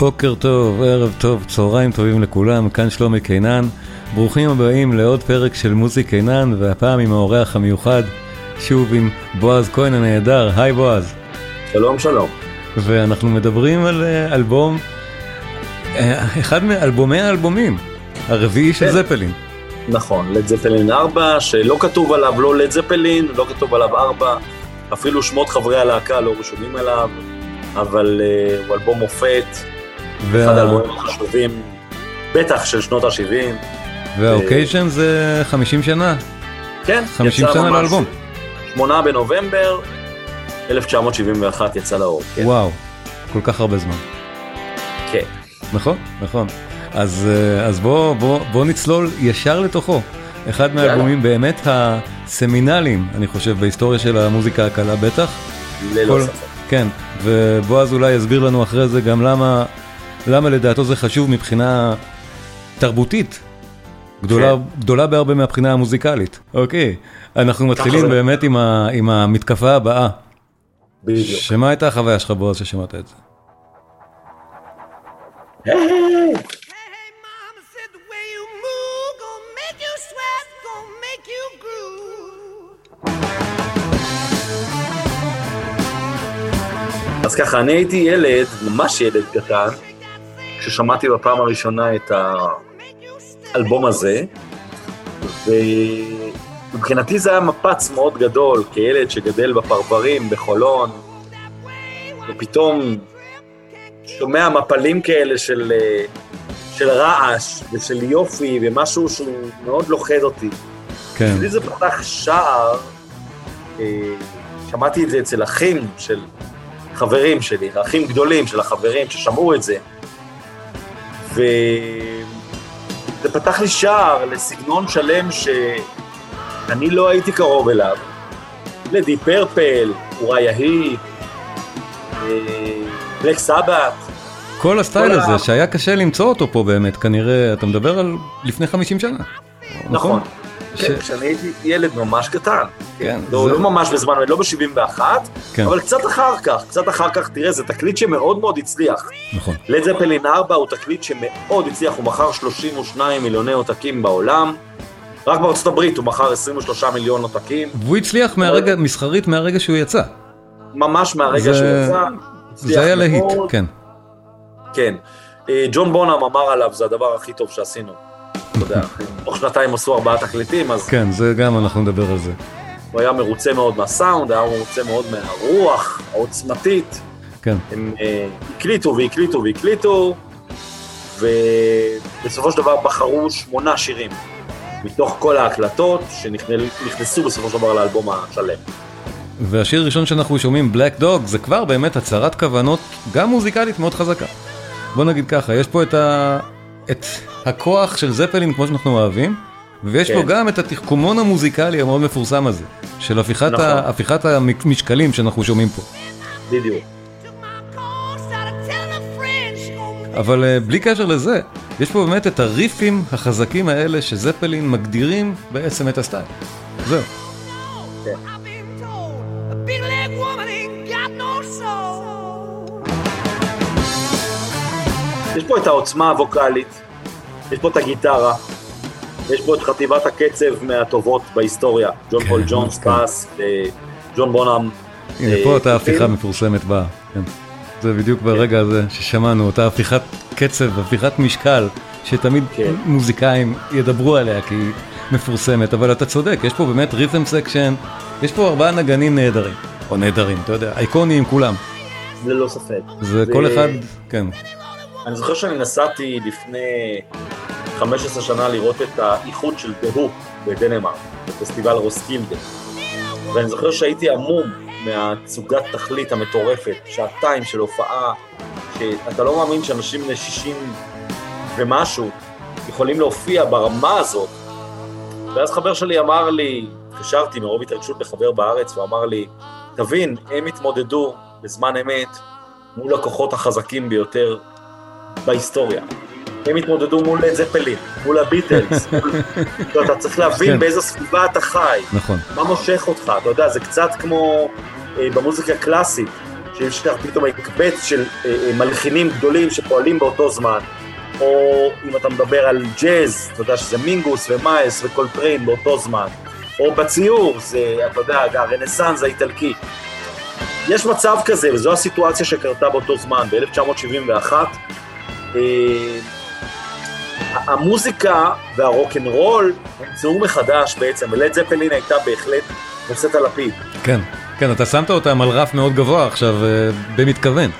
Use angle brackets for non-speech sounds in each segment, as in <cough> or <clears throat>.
בוקר טוב, ערב טוב, צהריים טובים לכולם, כאן שלומי קינן. ברוכים הבאים לעוד פרק של מוזיק קינן, והפעם עם האורח המיוחד, שוב עם בועז כהן הנהדר, היי בועז. שלום שלום. ואנחנו מדברים על אה, אלבום, אה, אחד מאלבומי האלבומים, הרביעי של כן. זפלין. נכון, לד זפלין 4, שלא כתוב עליו לא לד זפלין, לא כתוב עליו 4, אפילו שמות חברי הלהקה לא רשומים עליו, אבל uh, הוא אלבום מופת, וה- אחד האלבומים החשובים, בטח של שנות ה-70. והאוקיישן זה 50 שנה, כן, 50 יצא שנה ממש לאלבום. 8 בנובמבר 1971 יצא לאור. כן. וואו, כל כך הרבה זמן. כן. נכון, נכון. אז, אה, אז בוא, בוא, בוא נצלול ישר לתוכו. אחד מהאלבומים באמת הסמינליים, אני חושב, בהיסטוריה של המוזיקה הקלה בטח. ללא כל- ספק. כן, ובועז אולי יסביר לנו אחרי זה גם למה, למה לדעתו זה חשוב מבחינה תרבותית. גדולה, כן. גדולה בהרבה מהבחינה המוזיקלית. אוקיי, אנחנו מתחילים זה. באמת עם, ה, עם המתקפה הבאה. בדיוק. שמה הייתה החוויה שלך בועז ששמעת את זה? אז ככה, אני הייתי ילד, ממש ילד קטן, כששמעתי בפעם הראשונה את האלבום הזה, ומבחינתי זה היה מפץ מאוד גדול, כילד שגדל בפרברים, בחולון, ופתאום שומע מפלים כאלה של, אה, של רעש ושל יופי, ומשהו שהוא מאוד לוכד אותי. כן, לי זה פתח שער, אה, שמעתי את זה אצל אחים של חברים שלי, אחים גדולים של החברים ששמעו את זה, וזה פתח לי שער לסגנון שלם שאני לא הייתי קרוב אליו, לדי פרפל, אוריה היא, בלק סבת, כל הסטייל הזה שהיה קשה למצוא אותו פה באמת, כנראה, אתה מדבר על לפני 50 שנה. נכון. כן, כשאני הייתי ילד ממש קטן. כן, לא, זה- לא ממש בזמן, לא ב-71, כן. אבל קצת אחר כך, קצת אחר כך, תראה, זה תקליט שמאוד מאוד הצליח. נכון. לד זפלין 4 הוא תקליט שמאוד הצליח, הוא מכר 32 מיליוני עותקים בעולם. רק בארצות הברית הוא מכר 23 מיליון עותקים, והוא הצליח מהרגע, מסחרית מהרגע שהוא יצא. ממש מהרגע זה- שהוא יצא. זה היה להיט. כן. כן. אה, ג'ון בונאם אמר עליו, זה הדבר הכי טוב שעשינו. אתה יודע, תוך שנתיים עשו ארבעה תקליטים, אז כן, זה גם אנחנו נדבר על זה. הוא היה מרוצה מאוד מהסאונד, היה מרוצה מאוד מהרוח העוצמתית. כן. הם אה, הקליטו והקליטו והקליטו, ובסופו של דבר בחרו שמונה שירים מתוך כל ההקלטות שנכנסו בסופו של דבר לאלבום השלם. והשיר הראשון שאנחנו שומעים, בלק דוג, זה כבר באמת הצהרת כוונות, גם מוזיקלית מאוד חזקה. בוא נגיד ככה, יש פה את, ה... את הכוח של זפלין כמו שאנחנו אוהבים, ויש פה כן. גם את התחכומון המוזיקלי המאוד מפורסם הזה, של הפיכת, נכון. ה... הפיכת המשקלים שאנחנו שומעים פה. בדיוק. אבל אה, בלי קשר לזה, יש פה באמת את הריפים החזקים האלה שזפלין מגדירים בעצם את הסטייל. זהו. know. יש פה את העוצמה הווקאלית, יש פה את הגיטרה, יש פה את חטיבת הקצב מהטובות בהיסטוריה, ג'ון כן, פול ג'ונס, כן. בס, ג'ון בונאם. הנה, אה, פה אותה הפיכה. מפורסמת באה. כן. זה בדיוק ברגע הזה ששמענו, אותה הפיכת קצב, הפיכת משקל, שתמיד כן. מוזיקאים ידברו עליה כי היא מפורסמת, אבל אתה צודק, יש פה באמת rhythm section, יש פה ארבעה נגנים נהדרים, או נהדרים, אתה יודע, אייקוניים כולם. ללא ספק. זה כל אחד, כן, אני זוכר שאני נסעתי לפני 15 שנה לראות את האיחוד של דהו בדנמרק, בפסטיבל רוסקילדה. ואני זוכר שהייתי המום מהצוגת תכלית המטורפת, שעתיים של הופעה, שאתה לא מאמין שאנשים בני 60 ומשהו יכולים להופיע ברמה הזאת. ואז חבר שלי אמר לי, התקשרתי מרוב התרגשות לחבר בארץ, והוא אמר לי, תבין, הם התמודדו בזמן אמת מול הכוחות החזקים ביותר בהיסטוריה. הם התמודדו מול לד זפלין, מול הביטלס, מול... <laughs> אתה צריך להבין כן. באיזו סביבה אתה חי, נכון, מה מושך אותך, אתה יודע, זה קצת כמו אה, במוזיקה קלאסית, שאי אפשר פתאום לקבץ של אה, אה, מלחינים גדולים שפועלים באותו זמן. או אם אתה מדבר על ג'אז, אתה יודע שזה מינגוס ומיילס וקולטריין באותו זמן. או בציור, זה, אתה יודע, הרנסאנס האיטלקי. יש מצב כזה, וזו הסיטואציה שקרתה באותו זמן, ב-1971. אה, המוזיקה והרוקנרול נמצאו מחדש בעצם, ולד זפלין הייתה בהחלט נושאת הלפיד. כן, כן, אתה שמת אותם על רף מאוד גבוה עכשיו, אה, במתכוון.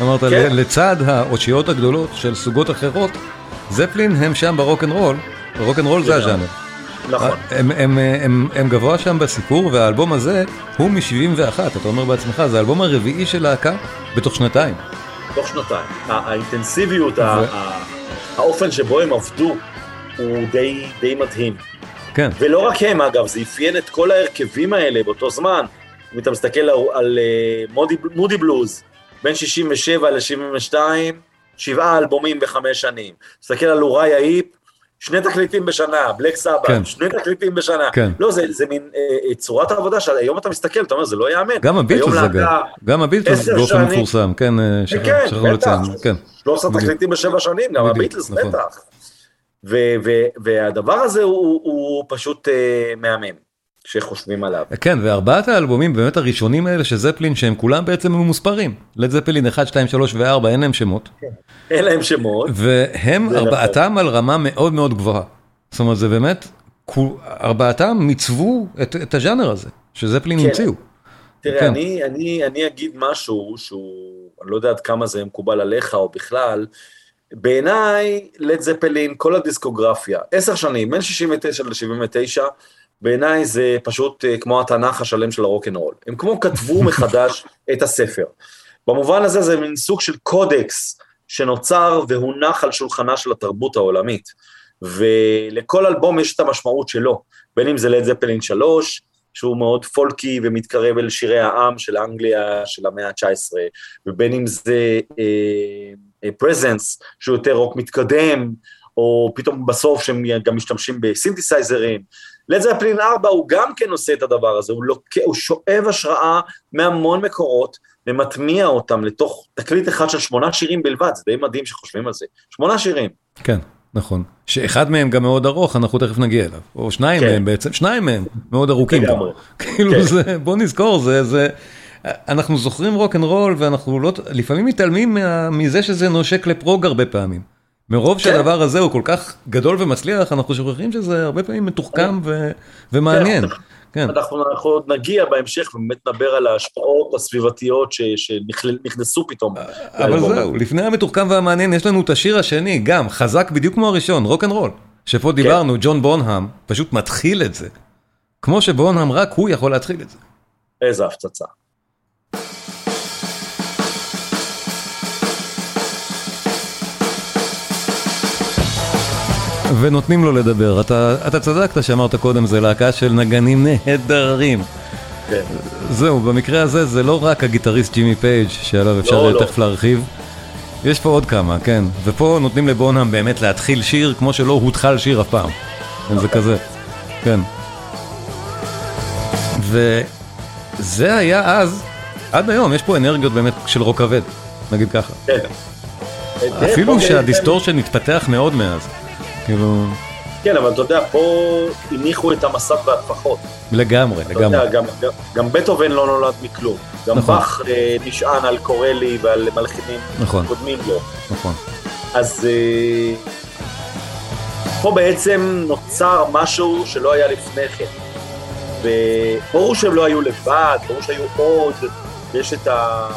אמרת, כן. לצד האושיות הגדולות של סוגות אחרות, זפלין הם שם ברוקנרול, רוקנרול זה. הז'אנר. נכון. הם, הם, הם, הם גבוה שם בסיפור, והאלבום הזה הוא מ-71, אתה אומר בעצמך, זה האלבום הרביעי של להקה בתוך שנתיים. תוך שנתיים. האינטנסיביות, האופן שבו הם עבדו, הוא די, די מדהים. כן, ולא רק הם, אגב, זה אפיין את כל ההרכבים האלה באותו זמן. אם אתה מסתכל על, על אה, מודי, מודי בלוז, בין 67 ל-72, שבעה אלבומים בחמש שנים. מסתכל על אוריי האיפ, שני תקליטים בשנה, בלק סבא, כן. שני תקליטים בשנה. כן. לא, זה, זה מין אה, אה, צורת העבודה שהיום אתה מסתכל, אתה אומר, זה לא ייאמן. גם הביטלס אגב, גם הביטלס באופן. מפורסם, כן, אה, שכח- כן, שכחנו בטח. לציין, כן. 13 בדיוק. תקליטים בשבע שנים, גם הביטלס נכון. בטח. והדבר הזה הוא, הוא פשוט אה, מהמם, כשחושבים עליו. כן, וארבעת האלבומים באמת הראשונים האלה של זפלין שהם כולם בעצם ממוספרים. לד זפלין 1, 2, 3 ו-4 אין להם שמות. אין להם שמות. והם ארבעתם על רמה מאוד מאוד גבוהה. זאת אומרת זה באמת, ארבעתם מיצבו את, את הז'אנר הזה, שזפלין כן. המציאו. תראה, כן. אני, אני, אני אגיד משהו שהוא, אני לא יודע עד כמה זה מקובל עליך או בכלל, בעיניי, לד זפלין, כל הדיסקוגרפיה, עשר שנים, בין 69 ל-79, בעיניי זה פשוט אה, כמו התנ"ך השלם של הרוקנרול. הם כמו כתבו <laughs> מחדש את הספר. במובן הזה זה מין סוג של קודקס שנוצר והונח על שולחנה של התרבות העולמית. ולכל אלבום יש את המשמעות שלו, בין אם זה לד זפלין 3, שהוא מאוד פולקי ומתקרב אל שירי העם של אנגליה של המאה ה-19, ובין אם זה פרזנס, שהוא יותר רוק מתקדם, או פתאום בסוף שהם גם משתמשים בסינתסייזרים. לד זפלין 4 הוא גם כן עושה את הדבר הזה, הוא, לוקח, הוא שואב השראה מהמון מקורות ומטמיע אותם לתוך תקליט אחד של שמונה שירים בלבד, זה די מדהים שחושבים על זה. שמונה שירים. כן, נכון. שאחד מהם גם מאוד ארוך, אנחנו תכף נגיע אליו. או שניים כן. מהם בעצם, שניים מהם מאוד ארוכים. <laughs> כאילו כן. זה, בוא נזכור, זה, זה, אנחנו זוכרים רוק אנד רול ואנחנו לא, לפעמים מתעלמים מה, מזה שזה נושק ל prog הרבה פעמים. מרוב כן. שהדבר הזה הוא כל כך גדול ומצליח, אנחנו שוכחים שזה הרבה פעמים מתוחכם ו, ומעניין. כן. כן, אנחנו, אנחנו עוד נגיע בהמשך ובאמת נדבר על ההשפעות הסביבתיות ש- שנכנסו פתאום. אבל לאלבום. זהו, לפני המתוחכם והמעניין יש לנו את השיר השני, גם חזק בדיוק כמו הראשון, רוק אנד רול. שפה דיברנו, ג'ון בונהאם פשוט מתחיל את זה. כמו שבונהאם רק הוא יכול להתחיל את זה. איזה הפצצה. ונותנים לו לדבר. אתה, אתה צדקת שאמרת קודם, זה להקה של נגנים נהדרים. כן. זהו, במקרה הזה זה לא רק הגיטריסט ג'ימי פייג' שעליו אפשר לא, לא. תכף להרחיב. יש פה עוד כמה, כן. ופה נותנים לבונהאם באמת להתחיל שיר כמו שלא הותחל שיר אף פעם. כן, זה כזה, כן. וזה היה אז, עד היום, יש פה אנרגיות באמת של רוק כבד, נגיד ככה. כן. אפילו אוקיי, שהדיסטורשן התפתח מאוד מאז. כאילו, כן, אבל אתה יודע, פה הניחו את המסת והטפחות. לגמרי, לגמרי. יודע, גם, גם, גם בטהובן לא נולד מכלום. גם נכון. באך אה, נשען על קורלי ועל מלחינים נכון. קודמים לו. נכון. אז אה, פה בעצם נוצר משהו שלא היה לפני כן. וברור שהם לא היו לבד, ברור שהיו עוד, יש את ה...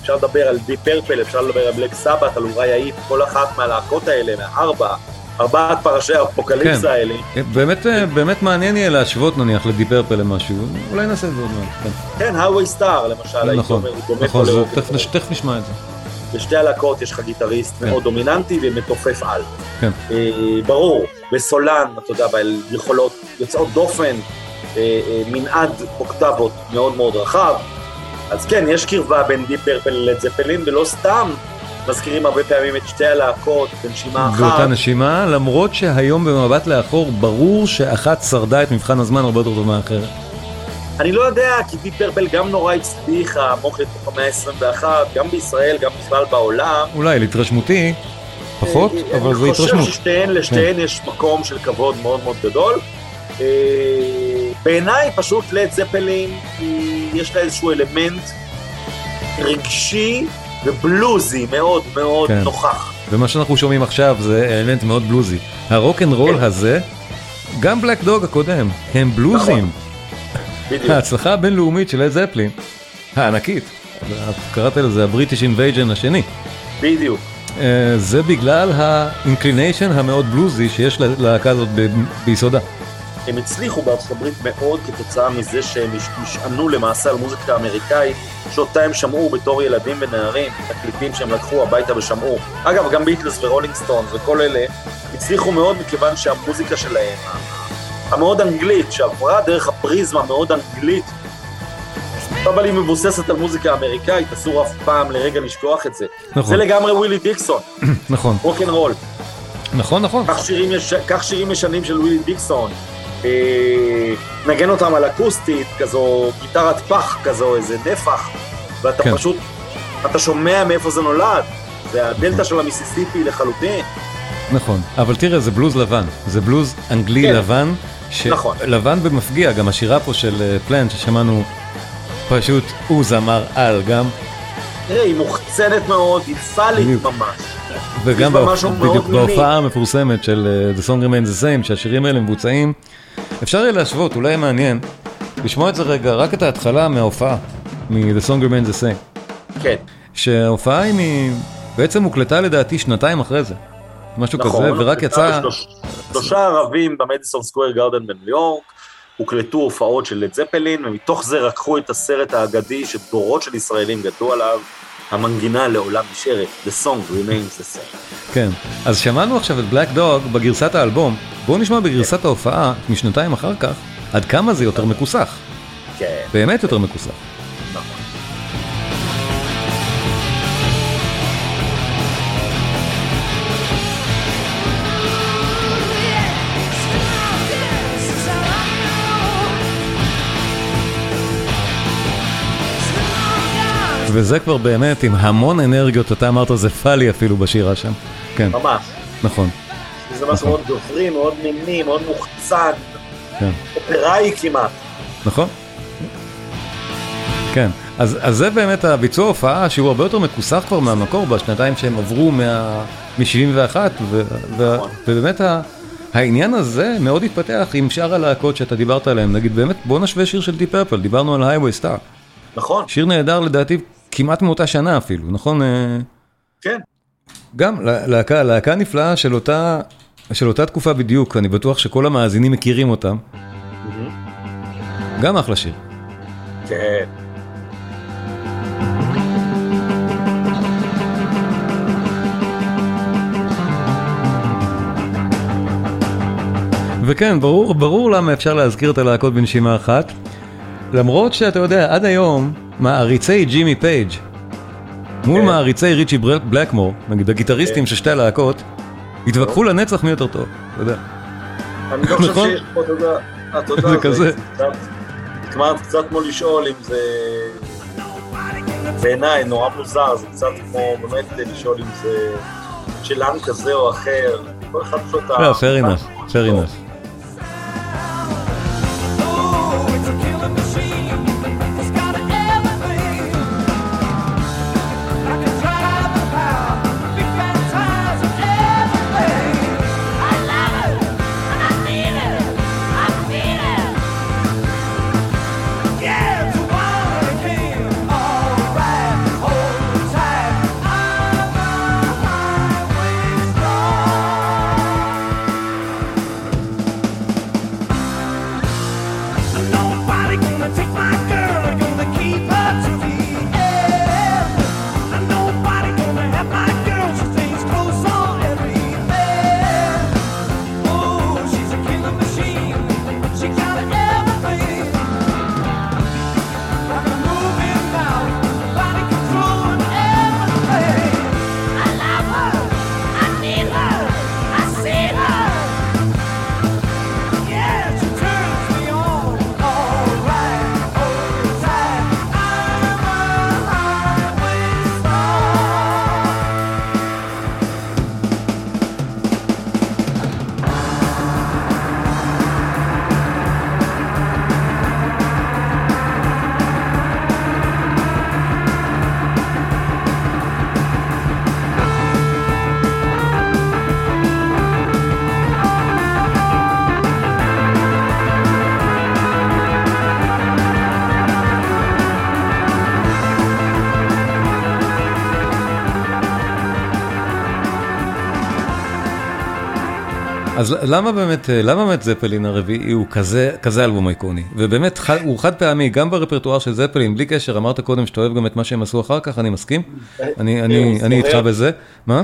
אפשר לדבר על די פרפל, אפשר לדבר על בלק סבת, על אורי האיפ, כל אחת מהלהקות האלה, מהארבע, ארבעת פרשי האפוקליפסה כן. האלה. באמת, באמת מעניין יהיה להשוות נניח לדיפרפל למשהו, אולי נעשה את זה עוד מעט. כן. כן, האווי סטאר למשל, הייתי נכון, אומר, נכון, לרוק תכף נשמע את זה. בשתי הלהקות יש לך גיטריסט כן. מאוד דומיננטי ומתופף על. כן. אה, ברור, וסולן, אתה יודע, בעל יכולות יוצאות דופן, אה, אה, מנעד אוקטבות מאוד מאוד רחב. אז כן, יש קרבה בין דיפ פרפל ללד זפלין, ולא סתם מזכירים הרבה פעמים את שתי הלהקות בנשימה באותה אחת. נשימה, למרות שהיום במבט לאחור ברור שאחת שרדה את מבחן הזמן הרבה יותר טוב מהאחרת. אני לא יודע, כי דיפ פרפל גם נורא הצליחה, עמוק לתוך המאה ה-21, גם בישראל, גם בכלל בעולם. אולי להתרשמותי, פחות, אה, אבל זה אני התרשמות. כן. חושב ששתיהן, לשתיהן יש מקום של כבוד מאוד מאוד גדול. אה, בעיניי פשוט לד זפלין, יש לה איזשהו אלמנט רגשי ובלוזי מאוד מאוד כן. נוכח. ומה שאנחנו שומעים עכשיו זה אלמנט מאוד בלוזי. הרוק אנד רול כן. הזה, גם בלק דוג הקודם, הם בלוזים. נכון. בדיוק. ההצלחה הבינלאומית של לד זפלין, הענקית, אתה קראת לזה ה British Invasion השני. בדיוק. אה, זה בגלל ה inclination המאוד בלוזי שיש ללהקה הזאת ביסודה. הם הצליחו בארצות הברית מאוד כתוצאה מזה שהם נש- נשענו למעשה על מוזיקה אמריקאית שאותה הם שמעו בתור ילדים ונערים, תקליטים שהם לקחו הביתה ושמעו. אגב, גם ביטלס ורולינג סטון וכל אלה הצליחו מאוד מכיוון שהמוזיקה שלהם, המאוד אנגלית, שעברה דרך הפריזמה המאוד אנגלית, אבל היא מבוססת על מוזיקה אמריקאית, אסור אף פעם לרגע לשכוח את זה. נכון. זה לגמרי ווילי דיקסון, <clears throat> נכון, רוק אנד רול. נכון, נכון. קח שירים, יש... קח שירים ישנים של ווילי דיקסון, נגן אותם על אקוסטית, כזו גיטרת פח, כזו איזה נפח, ואתה כן. פשוט, אתה שומע מאיפה זה נולד, זה הדלתא של המיסיסיפי לחלוטין. נכון, אבל תראה זה בלוז לבן, זה בלוז אנגלי כן. לבן, ש... נכון. לבן במפגיע, גם השירה פה של אה, פלנט ששמענו, פשוט הוא זמר על גם, תראה, היא מוחצנת מאוד, היא בדיוק. ממש. וגם בדיוק. בהופעה המפורסמת של אה, The Song Remains the Same, שהשירים האלה מבוצעים, אפשר יהיה להשוות, אולי מעניין, לשמוע את זה רגע, רק את ההתחלה מההופעה, מ-The Song Remains the Same, כן, שההופעה היא מ... בעצם הוקלטה לדעתי שנתיים אחרי זה, משהו נכון. כזה, ורק יצא... שלוש- שלושה ערבים במדיסון סקוויר גארדן בניו יורק, הוקלטו הופעות של לד זפלין, ומתוך זה לקחו את הסרט האגדי שדורות של ישראלים גדלו עליו, המנגינה לעולם נשארת, The Song Remains the Same. כן, אז שמענו עכשיו את בלק דוג בגרסת האלבום, בואו נשמע בגרסת ההופעה משנתיים אחר כך, עד כמה זה יותר מכוסח, כן, באמת יותר מכוסח. וזה כבר באמת עם המון אנרגיות, אתה אמרת זה פאלי אפילו בשירה שם. כן, ממש. נכון, זה משהו מאוד גברי, מאוד מיני, מאוד מוחצן, כן, אופראי כמעט. נכון. כן, אז, אז זה באמת הביצוע הופעה שהוא הרבה יותר מכוסח כבר מהמקור בשנתיים שהם עברו מה... מ-71, ו... ו... נכון. ובאמת ה... העניין הזה מאוד התפתח עם שאר הלהקות שאתה דיברת עליהן, נגיד באמת בוא נשווה שיר של דיפ פרפל, דיברנו על Highway Star, נכון, שיר נהדר לדעתי כמעט מאותה שנה אפילו, נכון? אה, כן. גם לה- להקה, להקה נפלאה של אותה, של אותה תקופה בדיוק, אני בטוח שכל המאזינים מכירים אותם, גם אחלה שיר. כן. וכן, ברור, ברור למה אפשר להזכיר את הלהקות בנשימה אחת. למרות שאתה יודע, עד היום, מעריצי ג'ימי פייג' מול כן. מעריצי ריצ'י בלקמור, נגיד הגיטריסטים של שתי הלהקות, התווכחו לנצח מי יותר טוב, אתה יודע. אני לא חושב נכון? שיש פה, אתה יודע, אתה יודע, זה כזה. כמעט קצת כמו לשאול אם זה... בעיניי נורא מוזר, זה קצת כמו באמת לשאול אם זה של עם כזה או אחר. כל אחד פשוט... לא, fair enough, fair enough. אז למה באמת, למה באמת זפלין הרביעי הוא כזה, כזה אלבום איקוני? ובאמת ח- הוא חד פעמי, גם ברפרטואר של זפלין, בלי קשר, אמרת קודם שאתה אוהב גם את מה שהם עשו אחר כך, אני מסכים. אני, אני איתך. בזה. מה?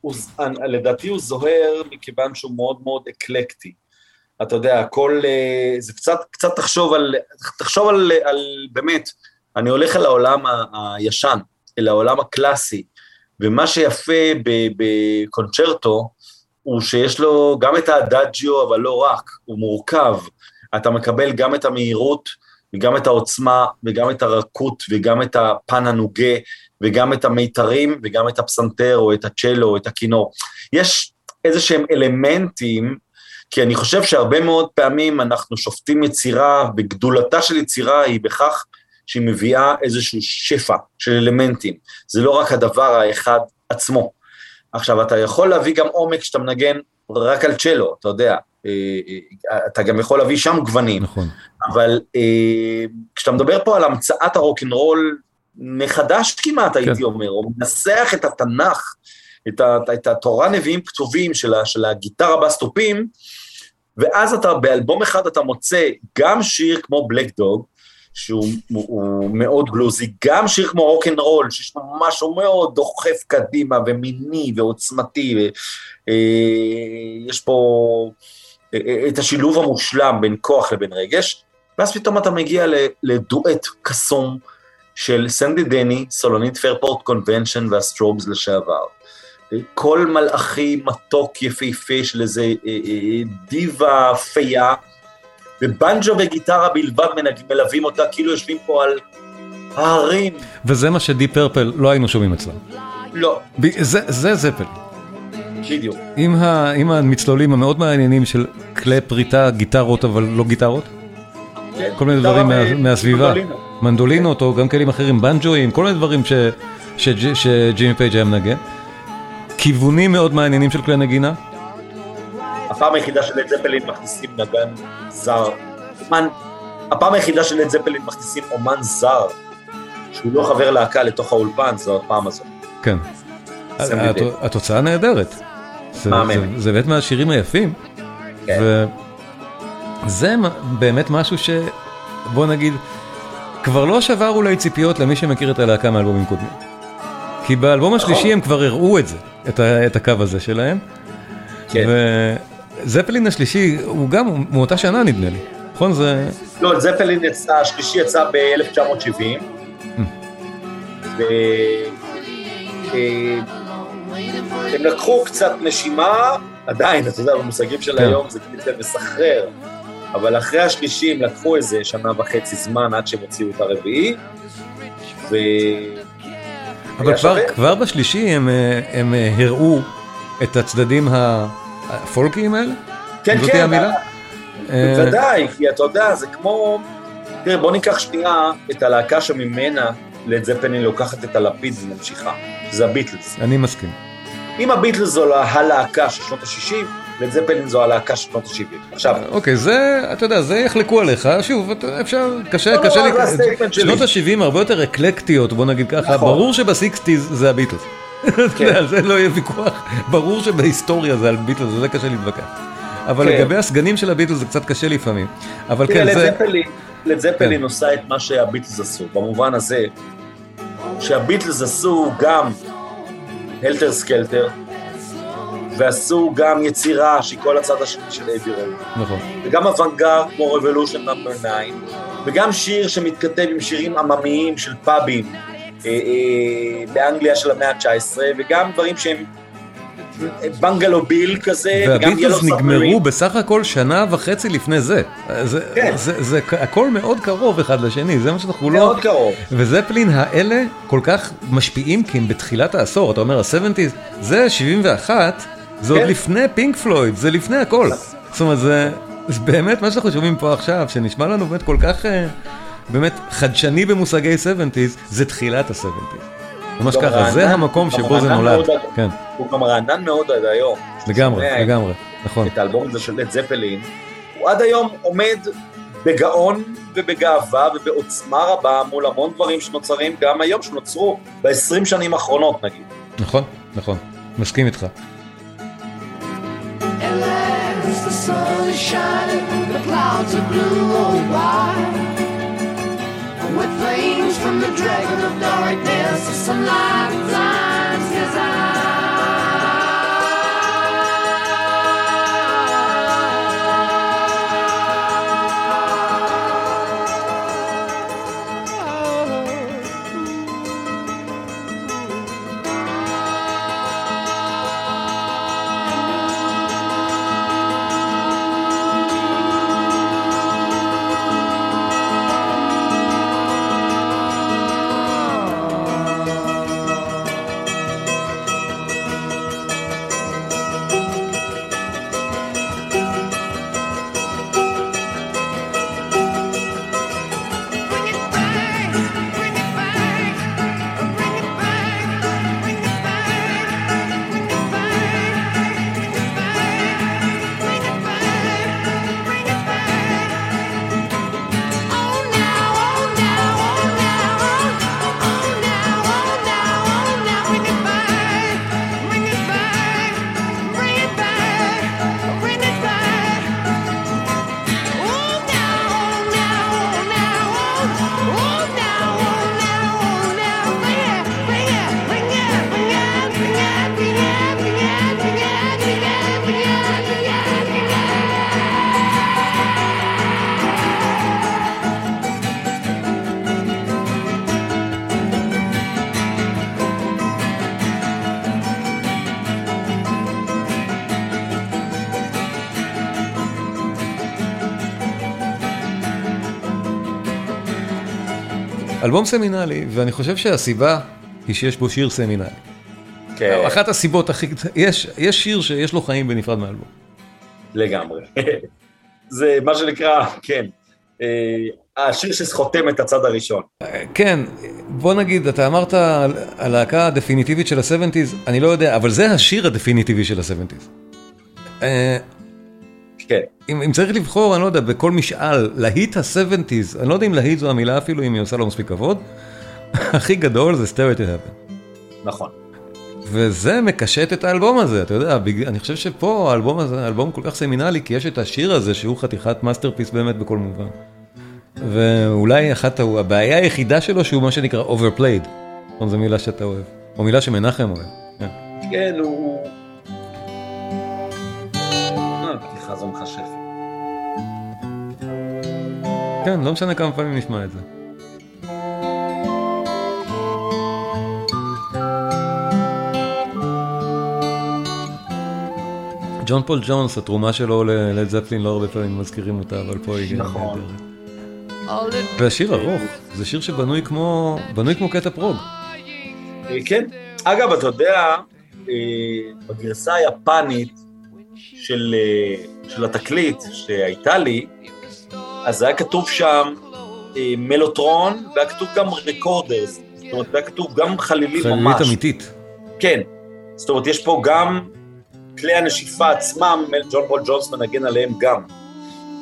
הוא, ז- לדעתי הוא זוהר מכיוון שהוא מאוד מאוד אקלקטי. אתה יודע, הכל, אה, זה קצת, קצת תחשוב על, תחשוב על, על באמת, אני הולך אל העולם הישן, אל העולם הקלאסי, ומה שיפה ב- בקונצ'רטו, הוא שיש לו גם את האדאג'יו, אבל לא רק, הוא מורכב. אתה מקבל גם את המהירות, וגם את העוצמה, וגם את הרכות, וגם את הפן הנוגה, וגם את המיתרים, וגם את הפסנתר, או את הצ'לו, או את הכינור. יש איזה שהם אלמנטים, כי אני חושב שהרבה מאוד פעמים אנחנו שופטים יצירה, וגדולתה של יצירה היא בכך שהיא מביאה איזשהו שפע של אלמנטים. זה לא רק הדבר האחד עצמו. עכשיו, אתה יכול להביא גם עומק כשאתה מנגן רק על צ'לו, אתה יודע. אה, אה, אתה גם יכול להביא שם גוונים. נכון. אבל אה, כשאתה מדבר פה על המצאת הרוקנרול מחדש כמעט, הייתי כן. אומר, או מנסח את התנ"ך, את, ה, את התורה נביאים כתובים של, ה, של הגיטרה בסטופים, ואז אתה, באלבום אחד אתה מוצא גם שיר כמו Black Dog, שהוא הוא, מאוד בלוזי, גם שיר כמו Rock and Roll, שיש בו משהו מאוד דוחף קדימה ומיני ועוצמתי, ויש פה אה, אה, את השילוב המושלם בין כוח לבין רגש, ואז פתאום אתה מגיע לדואט קסום של סנדי דני, סולנית פיירפורט קונבנשן והסטרובס לשעבר. קול מלאכי מתוק יפהפה של איזה אה, אה, דיבה פייה, ובנג'ו וגיטרה בלבד מלווים אותה, כאילו יושבים פה על ההרים. וזה מה שדיפ פרפל לא היינו שומעים אצלם. לא, ב- זה, זה זפל. בדיוק. עם, ה, עם המצלולים המאוד מעניינים של כלי פריטה, גיטרות אבל לא גיטרות, כן, כל מיני דברים מה, ו- מהסביבה, מנדולינה. מנדולינות או גם כלים אחרים, בנג'ואים, כל מיני דברים ש, שג'- שג'ימי פייג' היה מנגן. כיוונים מאוד מעניינים של כלי נגינה, הפעם היחידה של לד זפלין מכניסים נגן זר. אומן, הפעם היחידה של לד זפלין מכניסים אומן זר, שהוא לא חבר להקה לתוך האולפן, זו הפעם הזאת. כן. התוצאה נהדרת. זה-. זה- זה באמת מהשירים היפים. כן. וזה מ- באמת משהו ש... בוא נגיד, כבר לא שבר אולי ציפיות למי שמכיר את הלהקה מאלבומים קודמים. כי באלבום נכון. השלישי הם כבר הראו את זה, את, ה, את הקו הזה שלהם. כן. וזפלין השלישי הוא גם מאותה שנה נדמה לי, נכון? זה... לא, זפלין יצא, השלישי יצא ב-1970, והם לקחו קצת נשימה, עדיין, אתה יודע, במושגים של כן. היום זה קצת מסחרר, אבל אחרי השלישי הם לקחו איזה שנה וחצי זמן עד שהם הוציאו את הרביעי, ו... אבל כבר. כבר בשלישי הם, אה, הם אה, הראו את הצדדים ה- הפולקיים האלה? כן, זאת כן, המילה? אה, בוודאי, כי אתה יודע, זה כמו... תראה, בוא ניקח שנייה את הלהקה שממנה לד זפלין לוקחת את הלפיד וממשיכה, שזה הביטלס. אני מסכים. אם הביטלס זו הלהקה של שנות ה-60, לד זפלין זו הלהקה של שנות ה-70. עכשיו, אוקיי, זה, אתה יודע, זה יחלקו עליך, שוב, אפשר, קשה, לא, לא, קשה, שלי. שנות ה-70 הרבה יותר אקלקטיות, בוא נגיד ככה, נכון. ברור שב Sixties זה הביטלס. יודע, על זה לא יהיה ויכוח, ברור שבהיסטוריה זה על ביטלס, זה קשה להתווכח. אבל כן. לגבי הסגנים של הביטלס זה קצת קשה לפעמים. אבל כן, זה... זפלין, לד זפלין כן. עושה את מה שהביטלס עשו, במובן הזה שהביטלס עשו גם Helter Skelter, ועשו גם יצירה שהיא כל הצד השני של Abbey Road. נכון. וגם אוונגרד כמו Revolution נאמבר 9, וגם שיר שמתכתב עם שירים עממיים של פאבים באנגליה של המאה ה-19, וגם דברים שהם בנגלו ביל כזה, וגם והביטלס נגמרו. בסך הכל שנה וחצי לפני זה. זה, כן. זה, זה, זה הכל מאוד קרוב אחד לשני, זה מה שאנחנו לא... מאוד קרוב. וזפלין האלה כל כך משפיעים כי הם בתחילת העשור, אתה אומר ה-70's, זה 71, זה עוד כן. לפני פינק פלויד, זה לפני הכל. זאת אומרת, זה, זה באמת מה שאנחנו שומעים פה עכשיו, שנשמע לנו באמת כל כך, אה, באמת חדשני במושגי 70's, זה תחילת ה-70's. ממש ככה, זה רענן, המקום גם שבו זה נולד. מאוד כן, הוא גם רענן מאוד עד היום. לגמרי, שומע לגמרי, נכון. את האלבום הזה של לד זפלין, הוא עד היום עומד בגאון ובגאווה ובעוצמה רבה מול המון דברים שנוצרים גם היום, שנוצרו ב-20 שנים האחרונות נגיד. נכון, נכון, מסכים איתך. LA. sun is shining, the clouds are blue, oh why? With flames from the dragon of darkness, the sunlight blinds his Bring אלבום סמינלי, ואני חושב שהסיבה היא שיש בו שיר סמינלי. כן, אחת הסיבות הכי... יש, יש שיר שיש לו חיים בנפרד מהאלבום. לגמרי. <laughs> זה מה שנקרא, כן, אה, השיר שחותם את הצד הראשון. כן, בוא נגיד, אתה אמרת על הלהקה הדפיניטיבית של ה-70's, אני לא יודע, אבל זה השיר הדפיניטיבי של ה-70's. כן, אם, אם צריך לבחור, אני לא יודע, בכל משאל, להיט ה-70's, אני לא יודע אם להיט זו המילה אפילו, אם היא עושה לו מספיק כבוד, <laughs> הכי גדול זה Stairway to Heaven. נכון. וזה מקשט את האלבום הזה, אתה יודע, בג... אני חושב שפה האלבום הזה, האלבום כל כך סמינלי, כי יש את השיר הזה שהוא חתיכת masterpiece באמת בכל מובן. ואולי אחת, הבעיה היחידה שלו שהוא מה שנקרא overplayed. זו מילה שאתה אוהב, או מילה שמנחם אוהב. כן. כן, הוא... כן, לא משנה כמה פעמים נשמע את זה. ג'ון פול ג'ונס, התרומה שלו ללד זפלין, לא הרבה פעמים מזכירים אותה, אבל פה היא נכון. נהדרת. והשיר ארוך, זה שיר שבנוי כמו, בנוי כמו קטע פרוג. אה, כן. אגב, אתה יודע, אה, בגרסה היפנית של, אה, של התקליט שהייתה לי, אז היה כתוב שם אה, מלוטרון, והיה כתוב גם רקורדרס. זאת אומרת, היה כתוב גם חלילים חללית ממש. אמיתית. כן. זאת אומרת, יש פה גם כלי הנשיפה עצמם, ג'ון פול ג'ונס מנגן עליהם גם.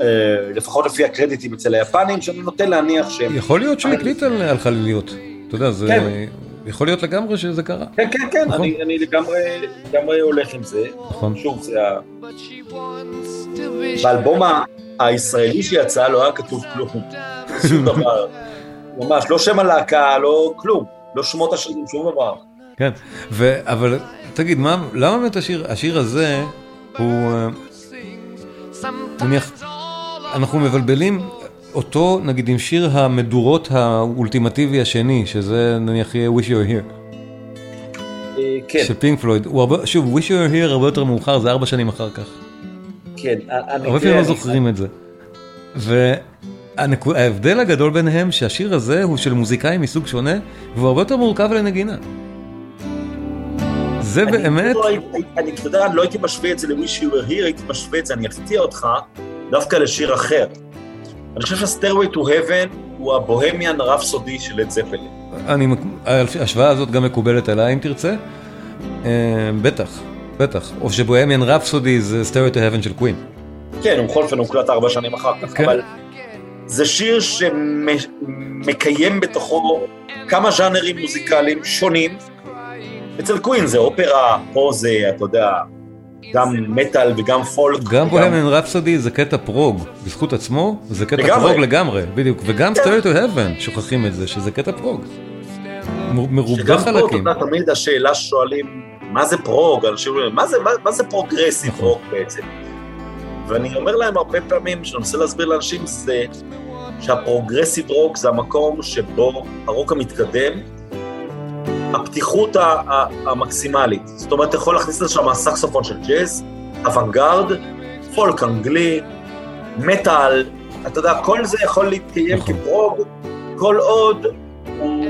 אה, לפחות לפי הקרדיטים אצל היפנים, שאני נוטה להניח שהם... יכול להיות שהוא הקליט על, חלליות. אתה יודע, זה... כן. יכול להיות לגמרי שזה קרה. כן, כן, כן, נכון. אני, אני לגמרי, לגמרי הולך עם זה. נכון. שוב, זה ה... באלבום הישראלי שיצא לא היה כתוב כלום. <laughs> שום דבר. ממש, לא שם הלהקה, לא כלום. לא שמות השירים, שום דבר. כן, ו... אבל תגיד, מה, למה באמת השיר, השיר הזה הוא, אה, נניח, אנחנו מבלבלים אותו נגיד עם שיר המדורות האולטימטיבי השני, שזה נניח יהיה Wish You Were Here, אה, כן, של פינק פלויד, שוב, Wish You Were Here הרבה יותר מאוחר, זה ארבע שנים אחר כך, כן. אני- הרבה פעמים לא אני- זוכרים את זה. וההבדל הגדול ביניהם שהשיר הזה הוא של מוזיקאי מסוג שונה, והוא הרבה יותר מורכב לנגינה. זה אני באמת, לא הייתי- אני, אתה יודע, לא הייתי משווה את זה ל-Wish You Were Here, הייתי משווה את זה, אני אפתיע אותך, דווקא לשיר אחר. אני חושב שה-Stairway to Heaven הוא הבוהמיאן רפסודי של לד זפלין. אני, ההשוואה הזאת גם מקובלת עליי אם תרצה, אה, בטח, בטח, או ש Bohemian Rhapsody זה Stairway to Heaven של קווין. כן, הוא בכל אופן הוקלט ארבע שנים אחר כך, כן. אבל זה שיר שמקיים בתוכו כמה ז'אנרים מוזיקליים שונים. אצל קווין זה אופרה, פה זה, אתה יודע, גם מטאל וגם פולק. גם Bohemian Rhapsody זה קטע פרוג, בזכות עצמו זה קטע לגמרי. פרוג לגמרי, בדיוק, וגם Stairway to Heaven, שוכחים את זה, שזה קטע פרוג. מרובה שגם פה, אתה חלקים. יודע, תמיד השאלה ששואלים, מה זה פרוג? אנשים אומרים, מה זה, מה, מה זה progressive נכון. רוק בעצם? ואני אומר להם הרבה פעמים, כשאני מנסה להסביר לאנשים, זה שה progressive rock זה המקום שבו הרוק המתקדם, הפתיחות המקסימלית. זאת אומרת, אתה יכול להכניס לשם סקסופון של ג'אז, אוונגרד, פולק אנגלי, מטאל, אתה יודע, כל זה יכול להתקיים נכון. כפרוג, כל עוד הוא,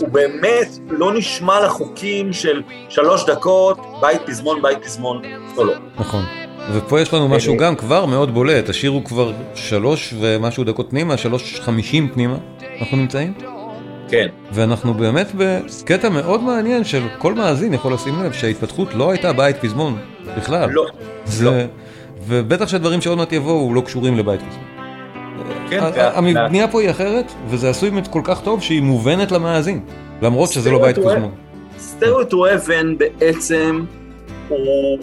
הוא באמת לא נשמע לחוקים של שלוש דקות, בית פזמון, בית פזמון, או לא. נכון. ופה יש לנו משהו אה, גם כבר מאוד בולט, השיר הוא כבר שלוש ומשהו דקות פנימה, שלוש חמישים פנימה, אנחנו נמצאים. כן. ואנחנו באמת בקטע מאוד מעניין של כל מאזין יכול לשים לב שההתפתחות לא הייתה בית פזמון בכלל. לא. זה... ובטח שהדברים שעוד מעט יבואו לא קשורים לבית פזמון. כן, ה- וה- המבנייה פה היא אחרת, וזה עשוי כל כך טוב שהיא מובנת למאזין, למרות שזה לא בית סטריאוט פזמון. Stairway to Heaven בעצם הוא...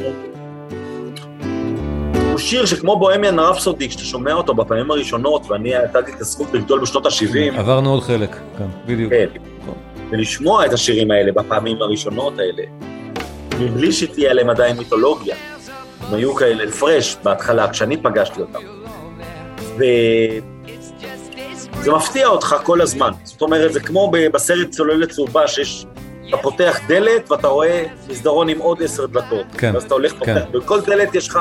הוא שיר שכמו Bohemian Rhapsody, כשאתה שומע אותו בפעמים הראשונות, ואני הייתה לי את הזכות לגדול בשנות ה-70, עברנו עוד חלק, כאן, בדיוק. כן, ולשמוע את השירים האלה בפעמים הראשונות האלה, מבלי שתהיה להם עדיין מיתולוגיה. הם היו כאלה פרש בהתחלה, כשאני פגשתי אותם. וזה מפתיע אותך כל הזמן. זאת אומרת, זה כמו בסרט צוללת צהובה, שיש... אתה פותח דלת ואתה רואה מסדרון עם עוד עשר דלתות. כן, ואז אתה הולך, כן. פותח, בכל דלת יש לך...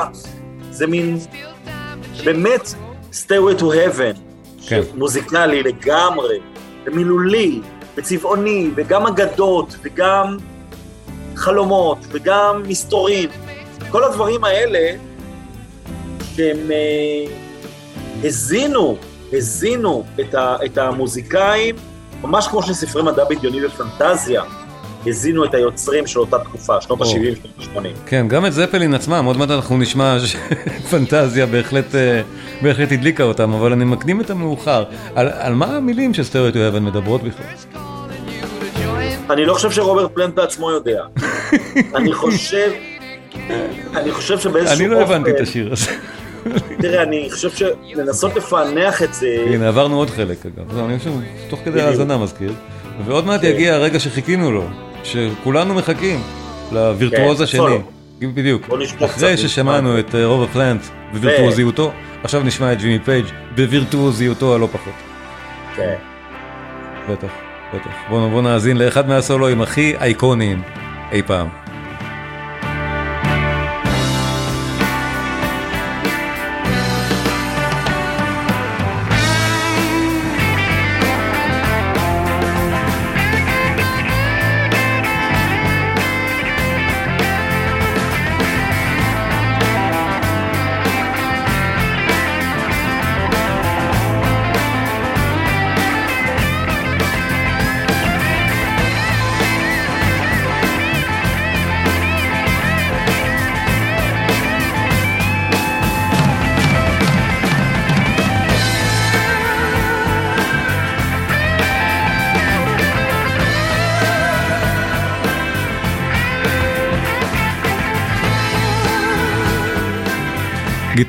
זה מין... באמת, Stairway to Heaven, כן. מוזיקלי לגמרי, ומילולי, וצבעוני, וגם אגדות, וגם חלומות, וגם מסתורים. כל הדברים האלה, שהם אה, הזינו, הזינו את, ה, את המוזיקאים, ממש כמו שספרי מדע בדיוני ופנטזיה הזינו את היוצרים של אותה תקופה, שנות או. ה-70, שנות ה-80. כן, גם את זפלין עצמם, עוד מעט אנחנו נשמע <laughs> שפנטזיה בהחלט, אה, בהחלט הדליקה אותם, אבל אני מקדים את המאוחר. על, על מה המילים של סטריאוט אבן מדברות בכלל? אני לא חושב שרוברט פלנט בעצמו יודע. <laughs> אני חושב, אני חושב שבאיזשהו אני לא הבנתי את אופן- השיר הזה. תראה, אני חושב שלנסות לפענח את זה, הנה, עברנו עוד חלק אגב, זהו, אני חושב, תוך כדי. האזנה מזכיר, ועוד מעט כן. יגיע הרגע שחיכינו לו, שכולנו מחכים לווירטואוז כן, השני. בדיוק. אחרי ששמענו. את אה, רוברט פלנט בווירטואוזיותו, עכשיו נשמע את ג'ימי פייג' בווירטואוזיותו הלא פחות. כן. בטח, בטח. בואו בוא נאזין לאחד מהסולואים הכי אייקוניים אי פעם.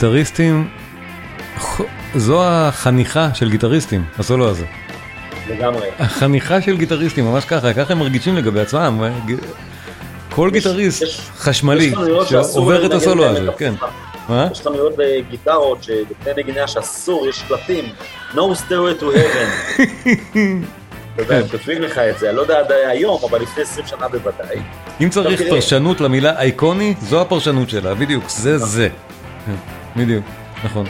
גיטריסטים, זו החניכה של גיטריסטים, הסולו הזה. לגמרי. החניכה של גיטריסטים, ממש ככה, ככה הם מרגישים לגבי עצמם. ג- כל יש- גיטריסט יש- חשמלי יש שעובר את הסולו הזה, כן. מה? יש חנויות בגיטרות שלפני נגינה שאסור, יש שלטים, no stairway to heaven. <laughs> אתה יודע, הם כותבים לך את זה, אני לא יודע עד היום, אבל לפני 20 שנה בוודאי. אם צריך. פרשנות למילה אייקוני, זו הפרשנות שלה, בדיוק, זה זה. בדיוק, נכון.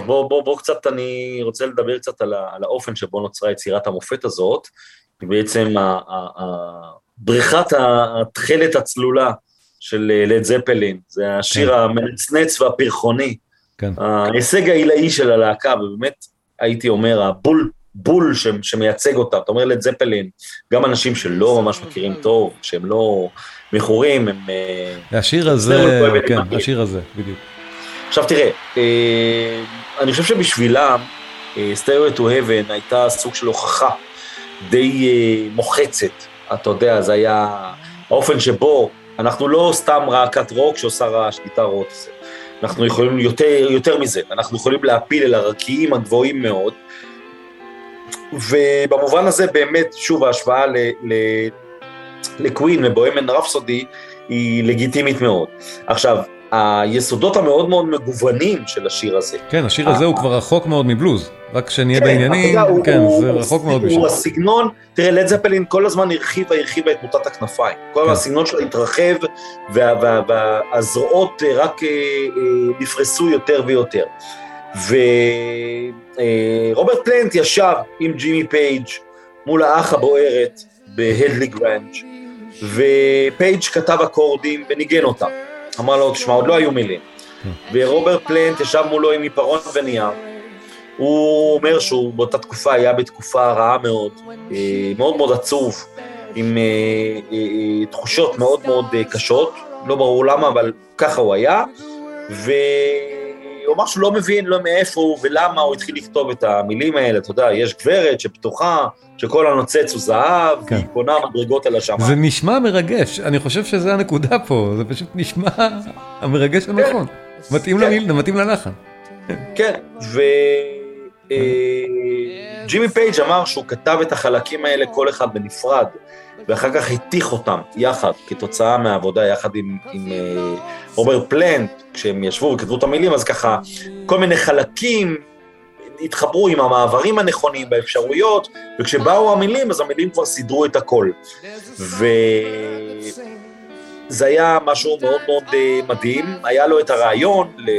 טוב, בוא, בוא, בוא קצת, אני רוצה לדבר קצת על, ה, על האופן שבו נוצרה יצירת המופת הזאת. בעצם בריכת התכלת הצלולה של אה, לד זפלין, זה השיר כן. המנצנץ והפרחוני, כן. ההישג העילאי של הלהקה, ובאמת הייתי אומר, הבול, בול ש, שמייצג אותם, אתה אומר לד זפלין, גם אנשים שלא ממש מכירים טוב, שהם לא מכורים, הם... אה, השיר הזה, כן, השיר הזה, בדיוק. עכשיו תראה, אה, אני חושב שבשבילם, אה, Stairway to Heaven הייתה סוג של הוכחה די אה, מוחצת, אתה יודע, זה היה האופן שבו אנחנו לא סתם להקת רוק שעושה רעש, גיטרות. אנחנו יכולים יותר, יותר מזה, אנחנו יכולים להפיל אל הרקיעים הגבוהים מאוד, ובמובן הזה באמת, שוב, ההשוואה ל- ל- לקווין ובוהמן רפסודי היא לגיטימית מאוד. עכשיו, היסודות המאוד מאוד מגוונים של השיר הזה, כן, השיר הזה הוא כבר רחוק מאוד מבלוז, רק שנהיה בעניינים, יודע, הוא- כן, הוא- זה הוא- רחוק מאוד הוא משם. הסגנון, תראה, לד זפלין כל הזמן הרחיבה, הרחיבה את מוטת הכנפיים. כל כן. הסגנון שלה התרחב, וה- וה- והזרועות אה, רק אה, אה, נפרסו יותר ויותר. ורוברט פלנט ישב עם ג'ימי פייג' מול האח הבוערת בהדלי גריינג', ופייג' כתב אקורדים וניגן אותם. אמר לו, תשמע, עוד לא היו מילים. ורוברט פלנט ישב מולו עם עיפרון ונייר. הוא אומר שהוא באותה תקופה היה בתקופה רעה מאוד, אה, מאוד מאוד עצוב, עם אה, אה, תחושות מאוד מאוד קשות, לא ברור למה, אבל ככה הוא היה, והוא אמר שהוא לא מבין לא מאיפה הוא ולמה הוא התחיל לכתוב את המילים האלה, אתה יודע, יש גברת שפתוחה, שכל הנוצץ הוא זהב, כן. והיא קונה מדרגות על השמיים. זה נשמע מרגש, אני חושב שזה הנקודה פה, זה פשוט נשמע המרגש הנכון. מתאים כן. למיל- מתאים ללחן. כן, וג'ימי פייג' אמר שהוא כתב את החלקים האלה כל אחד בנפרד, ואחר כך התיך אותם יחד, כתוצאה מהעבודה יחד עם, עם אה, רוברט פלנט, כשהם ישבו וכתבו את המילים, אז ככה, כל מיני חלקים התחברו עם המעברים הנכונים, באפשרויות, וכשבאו המילים, אז המילים כבר סידרו את הכל. וזה היה משהו מאוד מאוד אה, מדהים, היה לו את הרעיון, ל...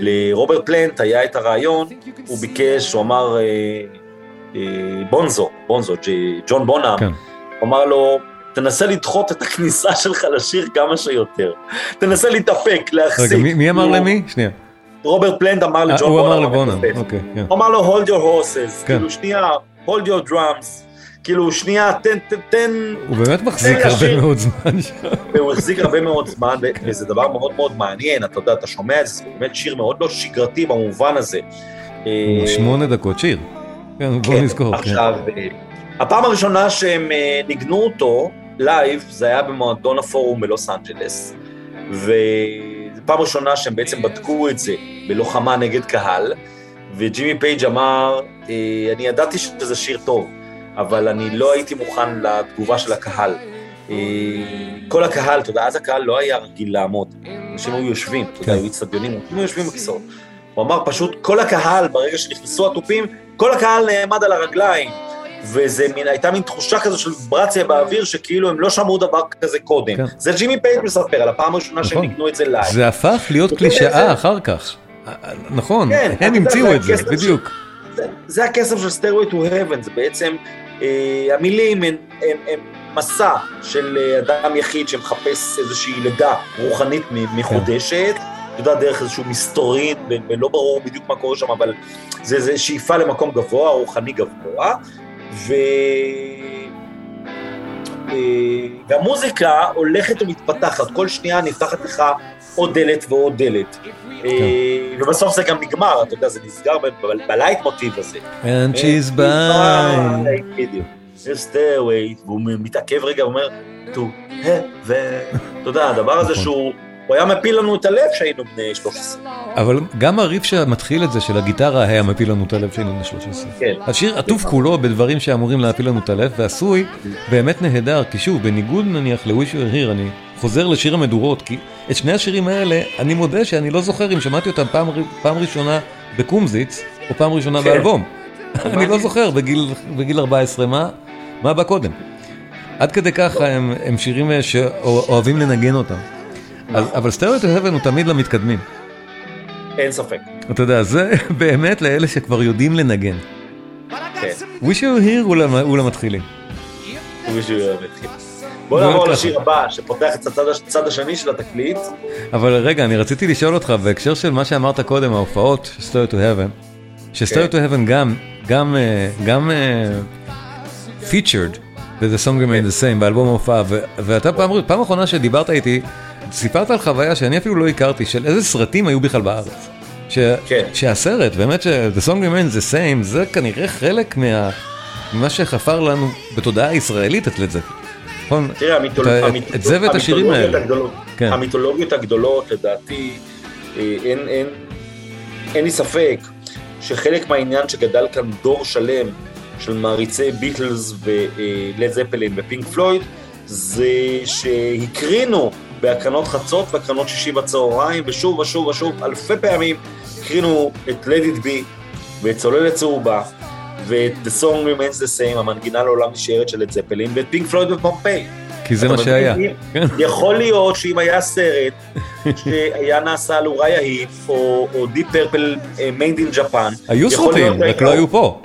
לרוברט פלנט היה את הרעיון, הוא ביקש, הוא אמר, אה, אה, בונזו, בונזו, ג'ון בונאם, כן. הוא אמר לו, תנסה לדחות את הכניסה שלך לשיר כמה שיותר. תנסה להתאפק, להחזיק. רגע, מי- מי אמר הוא- למי? שנייה. רוברט פלנט אמר לג'ון הוא בונאם. אמר לבונאם. אוקיי, כן. הוא אמר לו, hold your horses, כן. כאילו שנייה, hold your drums, כאילו שנייה, תן, תן, תן, הוא באמת מחזיק הרבה. מאוד זמן שם. והוא החזיק הרבה מאוד זמן, ו- וזה דבר מאוד מאוד מעניין, אתה יודע, אתה שומע את זה, זה באמת שיר מאוד לא שגרתי במובן הזה. הוא אה, שמונה דקות שיר. כן, בוא כן, נזכור. כן. עכשיו, אה, הפעם הראשונה שהם אה, ניגנו אותו לייב, זה היה במועדון הפורום בלוס אנג'לס, וזו פעם ראשונה שהם בעצם בדקו את זה בלוחמה נגד קהל, וג'ימי פייג' אמר, אני ידעתי שזה שיר טוב, אבל אני לא הייתי מוכן לתגובה של הקהל. אה, כל הקהל, אתה יודע, אז הקהל לא היה רגיל לעמוד, אנשים היו יושבים, אתה יודע, כן. היו איצטדיונים, אנשים היו יושבים בכיסאות. הוא אמר, פשוט כל הקהל, ברגע שנכנסו התופים, כל הקהל נעמד על הרגליים, וזה מין, הייתה מין תחושה כזו של ויברציה באוויר, שכאילו הם לא שמעו דבר כזה קודם. כן. זה ג'ימי פייג' מספר, על הפעם הראשונה שהם נכון. ניגנו את זה לייב. זה הפך להיות קלישאה זה- אחר כך. אה, אה, נכון, כן, הם המציאו את זה, בדיוק. זה, זה הטקסט של Stairway to Heaven, זה בעצם, המילים הן, הן, הן מסע של אה, אדם יחיד שמחפש איזושהי לידה רוחנית מחודשת, אתה יודע, דרך איזשהו מסתורין, ולא ברור בדיוק מה קורה שם, אבל זה, זה שאיפה למקום גבוה, רוחני גבוה, ו... אה, והמוזיקה הולכת ומתפתחת, כל שנייה נפתחת לך עוד דלת ועוד דלת. אה, ובסוף זה גם נגמר, אתה יודע, זה נסגר בלייט מוטיב הזה. And she's by. בדיוק. יש stairway, והוא מתעכב רגע, הוא אומר, to heaven. <laughs> אתה יודע, הדבר הזה נכון. שהוא, הוא היה מפיל לנו את הלב כשהיינו בני 13. אבל גם הריף שמתחיל את זה של הגיטרה היה מפיל לנו את הלב שהיינו בני 13. כן. השיר עטוף כולו בדברים שאמורים להפיל לנו את הלב ועשוי באמת נהדר כי שוב בניגוד נניח ל-Wish You Were Here אני חוזר לשיר המדורות כי את שני השירים האלה אני מודה שאני לא זוכר אם שמעתי אותם פעם, פעם ראשונה בקומזיץ או פעם ראשונה כן. באלבום. <laughs> אני לא זוכר בגיל, בגיל 14 מה, מה בא קודם. עד כדי ככה הם, הם שירים שאוהבים לנגן אותם. אז- אבל Stairway to Heaven הוא תמיד למתקדמים. אין ספק. אתה יודע, זה <laughs> באמת לאלה שכבר יודעים לנגן. כן. Wish You Were Here הוא למ- הוא למתחילים. מישהו מתחיל. בוא נעבור. לשיר הבא, שפותח את הצד הצד השני של התקליט. אבל רגע, אני רציתי לשאול אותך בהקשר של מה שאמרת קודם, ההופעות של Stairway to Heaven, ש-Stairway to Heaven גם, גם, אה, גם פיצ'רד ב-The Song Remain the Same באלבום ההופעה, ואתה פעם, פעם אחרונה שדיברת איתי, סיפרת על חוויה שאני אפילו לא הכרתי, של איזה סרטים היו בכלל בארץ. ש- כן. שהסרט, באמת ש-The Song Remains the Same, זה כנראה חלק מה... ממה שחפר לנו בתודעה הישראלית את לד זפלין. נכון? תראה, את זה ואת השירים המיתולוגיות האלה. הגדולות- כן. המיתולוגיות הגדולות, לדעתי, אה, אין, לי ספק שחלק מהעניין שגדל כאן דור שלם של מעריצי ביטלס ולד זפלין ופינק פלויד, זה שהקרינו בהקרנות חצות והקרנות שישי בצהריים, ושוב ושוב ושוב, אלפי פעמים הקרינו את It Be ואת צוללת צהובה. ואת The Song Remains the Same, המנגינה לעולם נשארת של לד זפלין, ואת פינק פלויד ופומפיי. כי זה מה? שהיה. כן. יכול להיות שאם היה סרט שהיה נעשה על יוריה היפ, או דיפ פרפל Made in Japan, היו יכול להיות סרטים, רק לא היו פה.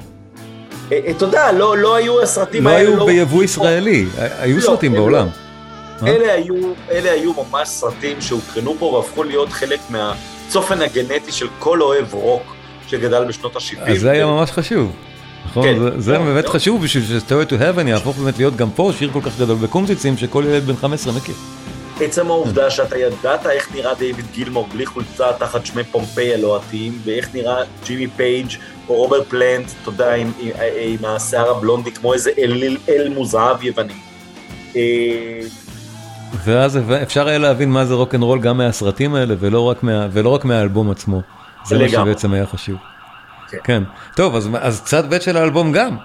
אה, אה, אתה יודע, לא לא היו הסרטים לא האלה, היו ביבוא ישראלי, היו לא, סרטים בעולם. אה? אלה היו, אלה היו ממש סרטים שהוקרנו פה והפכו להיות חלק מהצופן הגנטי של כל אוהב רוק שגדל בשנות ה-70. אז זה היה ממש חשוב. נכון, כן. זה- זה לא, באמת לא. חשוב בשביל ש-Stairway to Heaven יהפוך באמת להיות גם פה שיר כל כך גדול בקומזיצים שכל ילד בן 15 מכיר. עצם העובדה שאתה ידעת איך נראה דיוויד גילמור בלי חולצה תחת שמי פומפיי הלוהטים, ואיך נראה ג'ימי פייג' או רוברט פלנט, אתה יודע, עם, עם, עם השיער הבלונדי כמו איזה אל, אל מוזהב יווני. אה, ואז אפשר היה להבין מה זה רוק אנד רול גם מהסרטים האלה ולא רק מה- ולא רק מהאלבום עצמו. זה מה. שבעצם היה חשוב. כן. כן. טוב, אז- אז צד ב' של האלבום גם.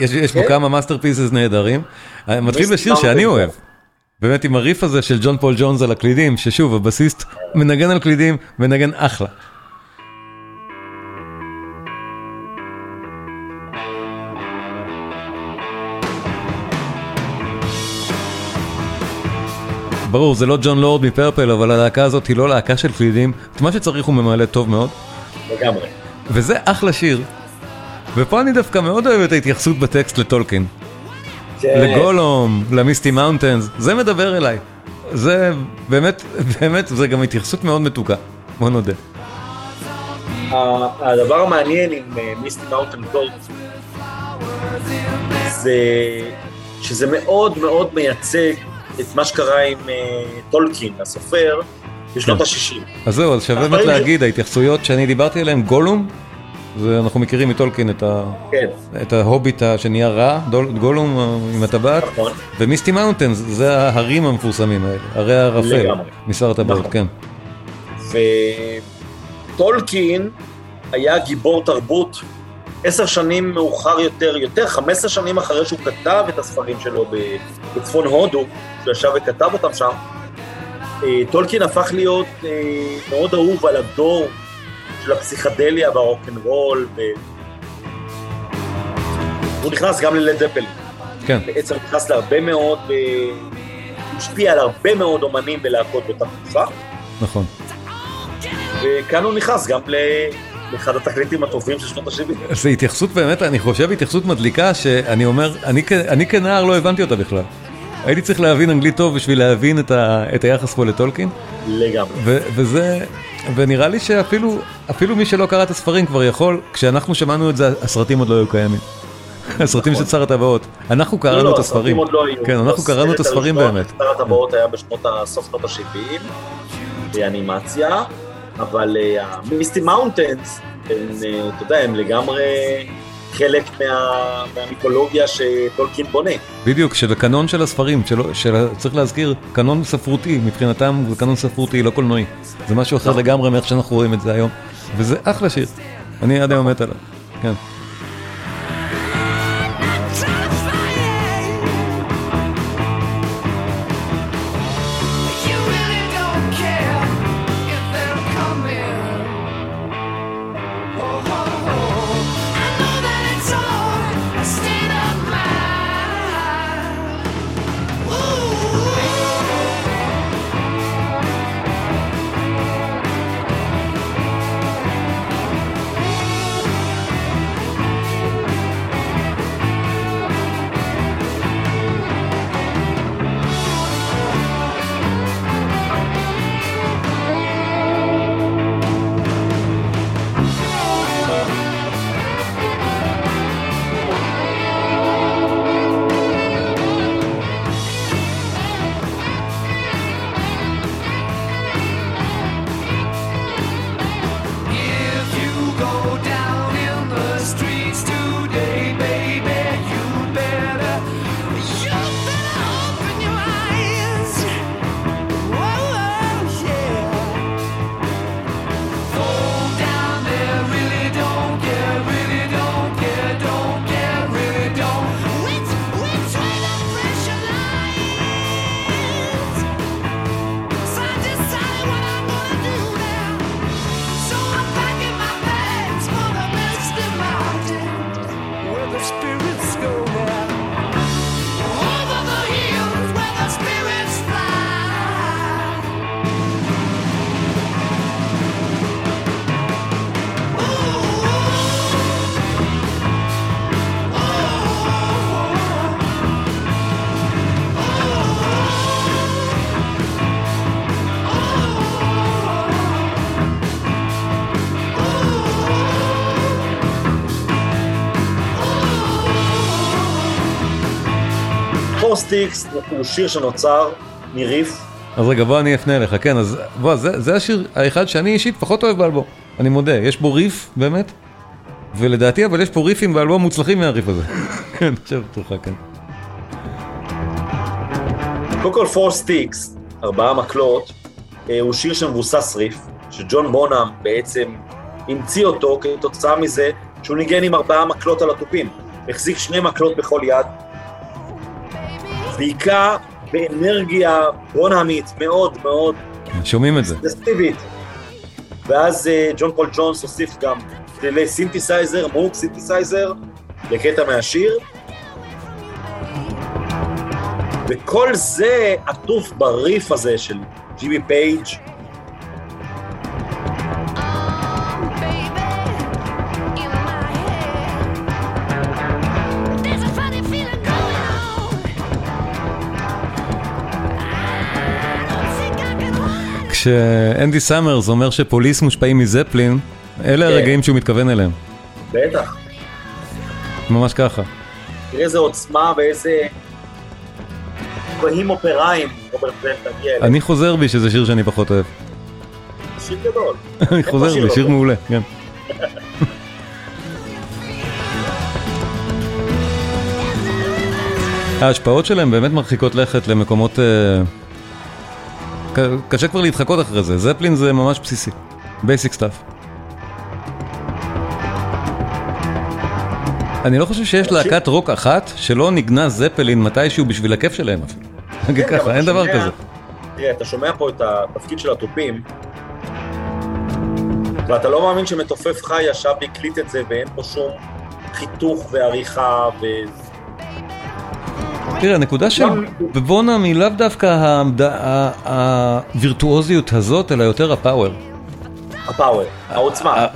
יש יש בו כן. כמה masterpieces נהדרים. מתחיל בשיר שאני. אוהב. באמת עם הריף הזה של ג'ון פול ג'ונס על הקלידים, ששוב, הבסיסט מנגן על קלידים, מנגן אחלה. ברור, זה לא ג'ון לורד מפרפל, אבל הלהקה הזאת היא לא להקה של קלידים. את מה שצריך הוא ממלא טוב מאוד, לגמרי. וזה אחלה שיר. ופה אני דווקא מאוד אוהב את ההתייחסות בטקסט לטולקין. כן. לגולום, ל-Misty Mountains, זה מדבר אליי. זה באמת, באמת, זה גם התייחסות מאוד מתוקה, בוא נודה. הדבר המעניין עם אה, Misty Mountain גולד זה שזה מאוד מאוד מייצג את מה שקרה עם אה, טולקין, הסופר, בשנות כן. ה-60. אז זהו, אז שווה באמת להגיד, ההתייחסויות שאני דיברתי עליהן, גולום, זה אנחנו מכירים מטולקין את, ה, כן, ההוביט שנהיה רע, גולום אה, עם הטבעת, נכון. ו-Misty Mountains, זה ההרים המפורסמים האלה, הרי הערפל. משר הטבעות, נכון. כן. וטולקין היה גיבור תרבות עשר שנים מאוחר יותר, יותר, 15 שנים אחרי שהוא כתב את הספרים שלו בצפון הודו, שהוא ישב וכתב אותם שם, טולקין הפך להיות אה, מאוד אהוב על הדור של הפסיכדליה והרוקנרול, ו... הוא נכנס גם ללד זפלין. כן, בעצם נכנס להרבה מאוד, אה, השפיע על הרבה מאוד אומנים ולהקות באותה תקופה. נכון. וכאן הוא נכנס גם ל- לאחד התקליטים הטובים של שנות ה-70. זו התייחסות באמת, אני חושב התייחסות מדליקה, שאני אומר, אני, אני כנער לא הבנתי אותה בכלל. הייתי צריך להבין אנגלית טוב בשביל להבין את, ה, את היחס פה לטולקין, לגמרי. ו, וזה, ונראה לי שאפילו אפילו מי שלא קרא את הספרים כבר יכול, כשאנחנו שמענו את זה, הסרטים עוד לא היו קיימים. הסרטים של שר הטבעות. אנחנו נכון. לא, קראנו לא, את הספרים. עוד לא היו. כן, אנחנו קראנו את הספרים באמת. שר הטבעות היה בשנות ה- סוף שנות ה-70, באנימציה, אבל אה, המיסטי מאונטנס, אה, אתה יודע, הם לגמרי חלק מה- מהמיתולוגיה שטולקין בונה. בדיוק, של הקנון של הספרים, של, של, צריך להזכיר, קנון ספרותי, מבחינתם זה קנון ספרותי, לא קולנועי. זה משהו אחר לגמרי מאיך שאנחנו רואים את זה היום, וזה אחלה שיר. אני עד היום מת עליו, כן. Sticks הוא שיר שנוצר מריף, אז רגע, בוא אני אפנה אליך, כן, אז בוא, זה, זה השיר האחד שאני אישית פחות אוהב באלבום, אני מודה, יש בו ריף, באמת, ולדעתי, אבל יש פה ריפים באלבום מוצלחים מהריף הזה. <laughs> כן, עכשיו תורך, כן. קודם כל Four Sticks, ארבעה מקלות, אה, הוא שיר שמבוסס ריף, שג'ון בונאם בעצם המציא אותו כתוצאה מזה שהוא ניגן עם ארבעה מקלות על התופים. החזיק שני מקלות בכל יד, והיכה באנרגיה בונאמית מאוד מאוד שומעים את זה. אגרסיבית. ואז אה, ג'ון פול ג'ונס הוסיף גם כלי סינתסייזר, מוג סינתסייזר, לקטע מהשיר. וכל זה עטוף בריף הזה של ג'ימי פייג', כשאנדי סאמרס אומר שפוליס מושפעים מזפלין, אלה כן. הרגעים שהוא מתכוון אליהם, בטח. ממש ככה. תראה איזה עוצמה ואיזה גבהים אופראיים רוברט פלנט מגיע אליהם. אני חוזר בי שזה שיר שאני פחות אוהב. שיר גדול. <laughs> אני חוזר בי, שיר. מעולה, כן. <laughs> ההשפעות שלהם באמת מרחיקות לכת למקומות... ק- קשה כבר להתחקות אחרי זה, זפלין זה ממש בסיסי. Basic stuff. אני לא חושב שיש להקת רוק אחת שלא ניגנה זפלין מתישהו בשביל הכיף שלהם אפילו. נגיד כן, <laughs> ככה, אין דבר כזה. תראה, אתה שומע פה את התפקיד של התופים, ואתה לא מאמין שמתופף חי ישב והקליט את זה ואין פה שום חיתוך ועריכה ו... תראה, הנקודה של גם- בבונאם היא לאו דווקא הווירטואוזיות הזאת, אלא יותר הפאוור. הפאוור, העוצמה.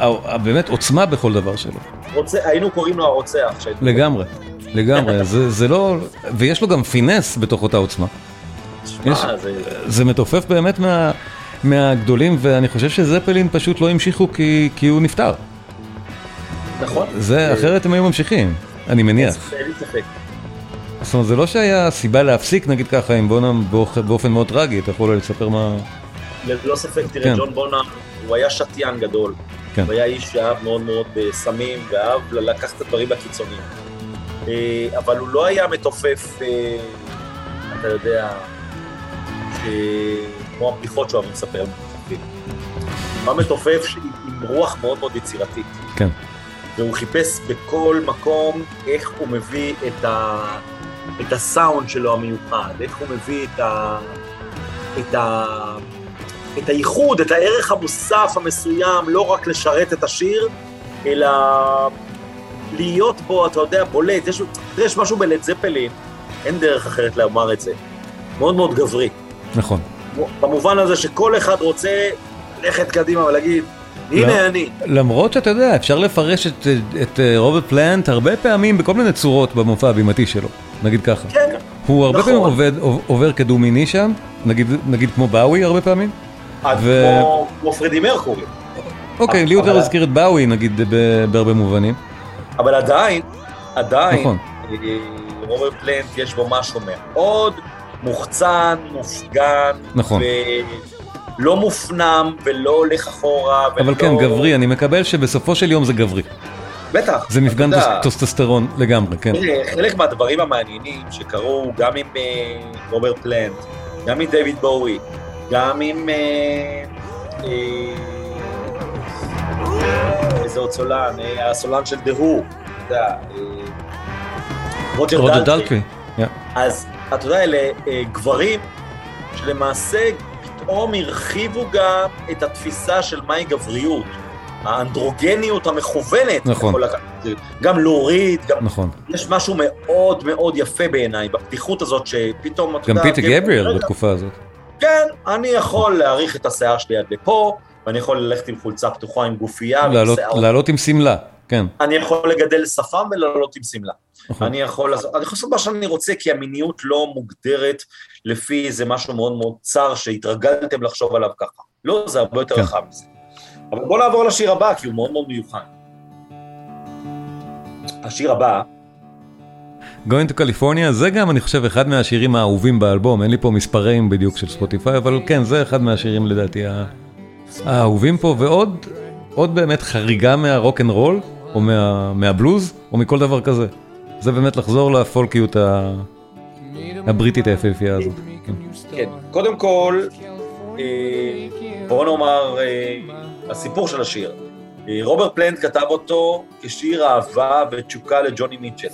באמת עוצמה בכל דבר שלו. היינו קוראים לו הרוצח. לגמרי, לגמרי. זה לא... ויש לו גם פינס בתוך אותה עוצמה. זה... מתופף באמת מה- מהגדולים, ואני חושב שזפלין פשוט לא המשיכו כי כי הוא נפטר. נכון. זה, אחרת הם היו ממשיכים, אני מניח. אין לי ספק. זאת אומרת, זה לא שהיה סיבה להפסיק, נגיד ככה, עם בונאם באופ- באופן מאוד טרגי, אתה יכול לספר מה... ללא ספק, תראה, כן. ג'ון בונאם, הוא היה שתיין גדול. כן. הוא היה איש שאהב מאוד מאוד בסמים, ואהב לקחת את הדברים לקיצוניים. אה, אבל הוא לא היה מתופף, אה, אתה יודע, כמו הבדיחות שאוהבים לספר על מתופפים. הוא היה מתופף עם רוח מאוד מאוד יצירתית. כן. והוא חיפש בכל מקום איך הוא מביא את, ה... את הסאונד שלו המיוחד, איך הוא מביא את, ה... את, ה... את הייחוד, את הערך המוסף המסוים, לא רק לשרת את השיר, אלא להיות בו, אתה יודע, בולט. יש, יש משהו בלד זפלין, אין דרך אחרת לומר את זה. מאוד מאוד גברי. נכון. במובן הזה שכל אחד רוצה ללכת קדימה ולהגיד, הנה לא. אני. למרות שאתה יודע, אפשר לפרש את, את אה, רוברט פלנט הרבה פעמים בכל מיני צורות במופע הבימתי שלו, נגיד ככה. כן, הוא הרבה נכון. פעמים עובד, עובר כדו-מיני שם, נגיד, נגיד כמו באווי הרבה פעמים. עד ו- כמו, כמו פרדי מרקורי. אוקיי, אבל- לי יותר מזכיר את באווי נגיד בהרבה מובנים. אבל עדיין, עדיין, נכון. אה, רוברט פלנט יש בו משהו מאוד מוחצן, מופגן, נכון. ולא מופנם ולא הולך אחורה. אבל ולא... כן, גברי, אני מקבל שבסופו של יום זה גברי. בטח. זה מפגן טסטוסטרון לגמרי, כן. חלק מהדברים המעניינים שקרו גם עם אה, רוברט פלנט, גם עם דיוויד בואי, גם עם... אה, אה, איזה עוד סולן? אה, הסולן של דה-הו, אתה יודע, אה, רוג'ר yeah. אז אתה יודע, אלה אה, גברים שלמעשה פתאום הרחיבו גם את התפיסה של מהי גבריות. האנדרוגניות המכוונת. נכון. יכול לקחת. גם להוריד, גם... נכון. יש משהו מאוד מאוד יפה בעיניי, בפתיחות הזאת שפתאום, אתה גם יודע... פיטר גבר- גבריאל רגע, בתקופה הזאת. כן, אני יכול להאריך את השיער שלי עד לפה, ואני יכול ללכת עם חולצה פתוחה עם גופייה, לעלות- עם שמלה, כן. אני יכול לגדל שפם ולעלות עם שמלה. נכון. אני יכול לעשות, אני יכול לעשות מה שאני רוצה, כי המיניות לא מוגדרת לפי איזה משהו מאוד מאוד צר שהתרגלתם לחשוב עליו ככה. לא, זה הרבה יותר כן. רחב מזה. אבל בוא נעבור לשיר הבא, כי הוא מאוד מאוד מיוחד. השיר הבא Going to California זה גם אני חושב אחד מהשירים האהובים באלבום, אין לי פה מספרים בדיוק של ספוטיפיי, אבל כן זה אחד מהשירים לדעתי האהובים פה, ועוד עוד באמת חריגה מהרוק אנד רול, או מה, מהבלוז, או מכל דבר כזה. זה באמת לחזור לפולקיות ה- הבריטית היפהפייה הזאת. כן. כן, קודם כל, אה, בוא נאמר, אה, הסיפור של השיר. אה, רוברט פלנט כתב אותו כשיר אהבה ותשוקה לג'וני מיטשל.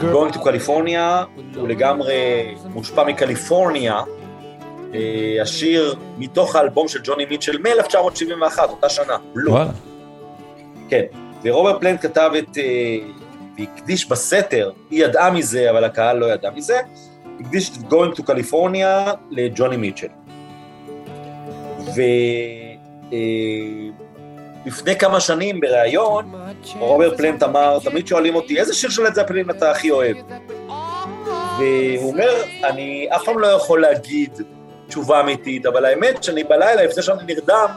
Going to California הוא לגמרי מושפע מקליפורניה. אה, השיר מתוך האלבום של ג'וני מיטשל מ-1971, אותה שנה, בלו. וואלה, כן, ורוברט פלנט כתב את, אה, והקדיש בסתר, היא ידעה מזה, אבל הקהל לא ידע מזה, הקדיש את Going to California לג'וני מיטשל. ולפני כמה שנים בריאיון, רוברט פלנט אמר, תמיד שואלים אותי, איזה שיר של את אתה הכי אוהב? והוא אומר, אני אף פעם לא יכול להגיד תשובה אמיתית, אבל האמת שאני בלילה, לפני שאני נרדם,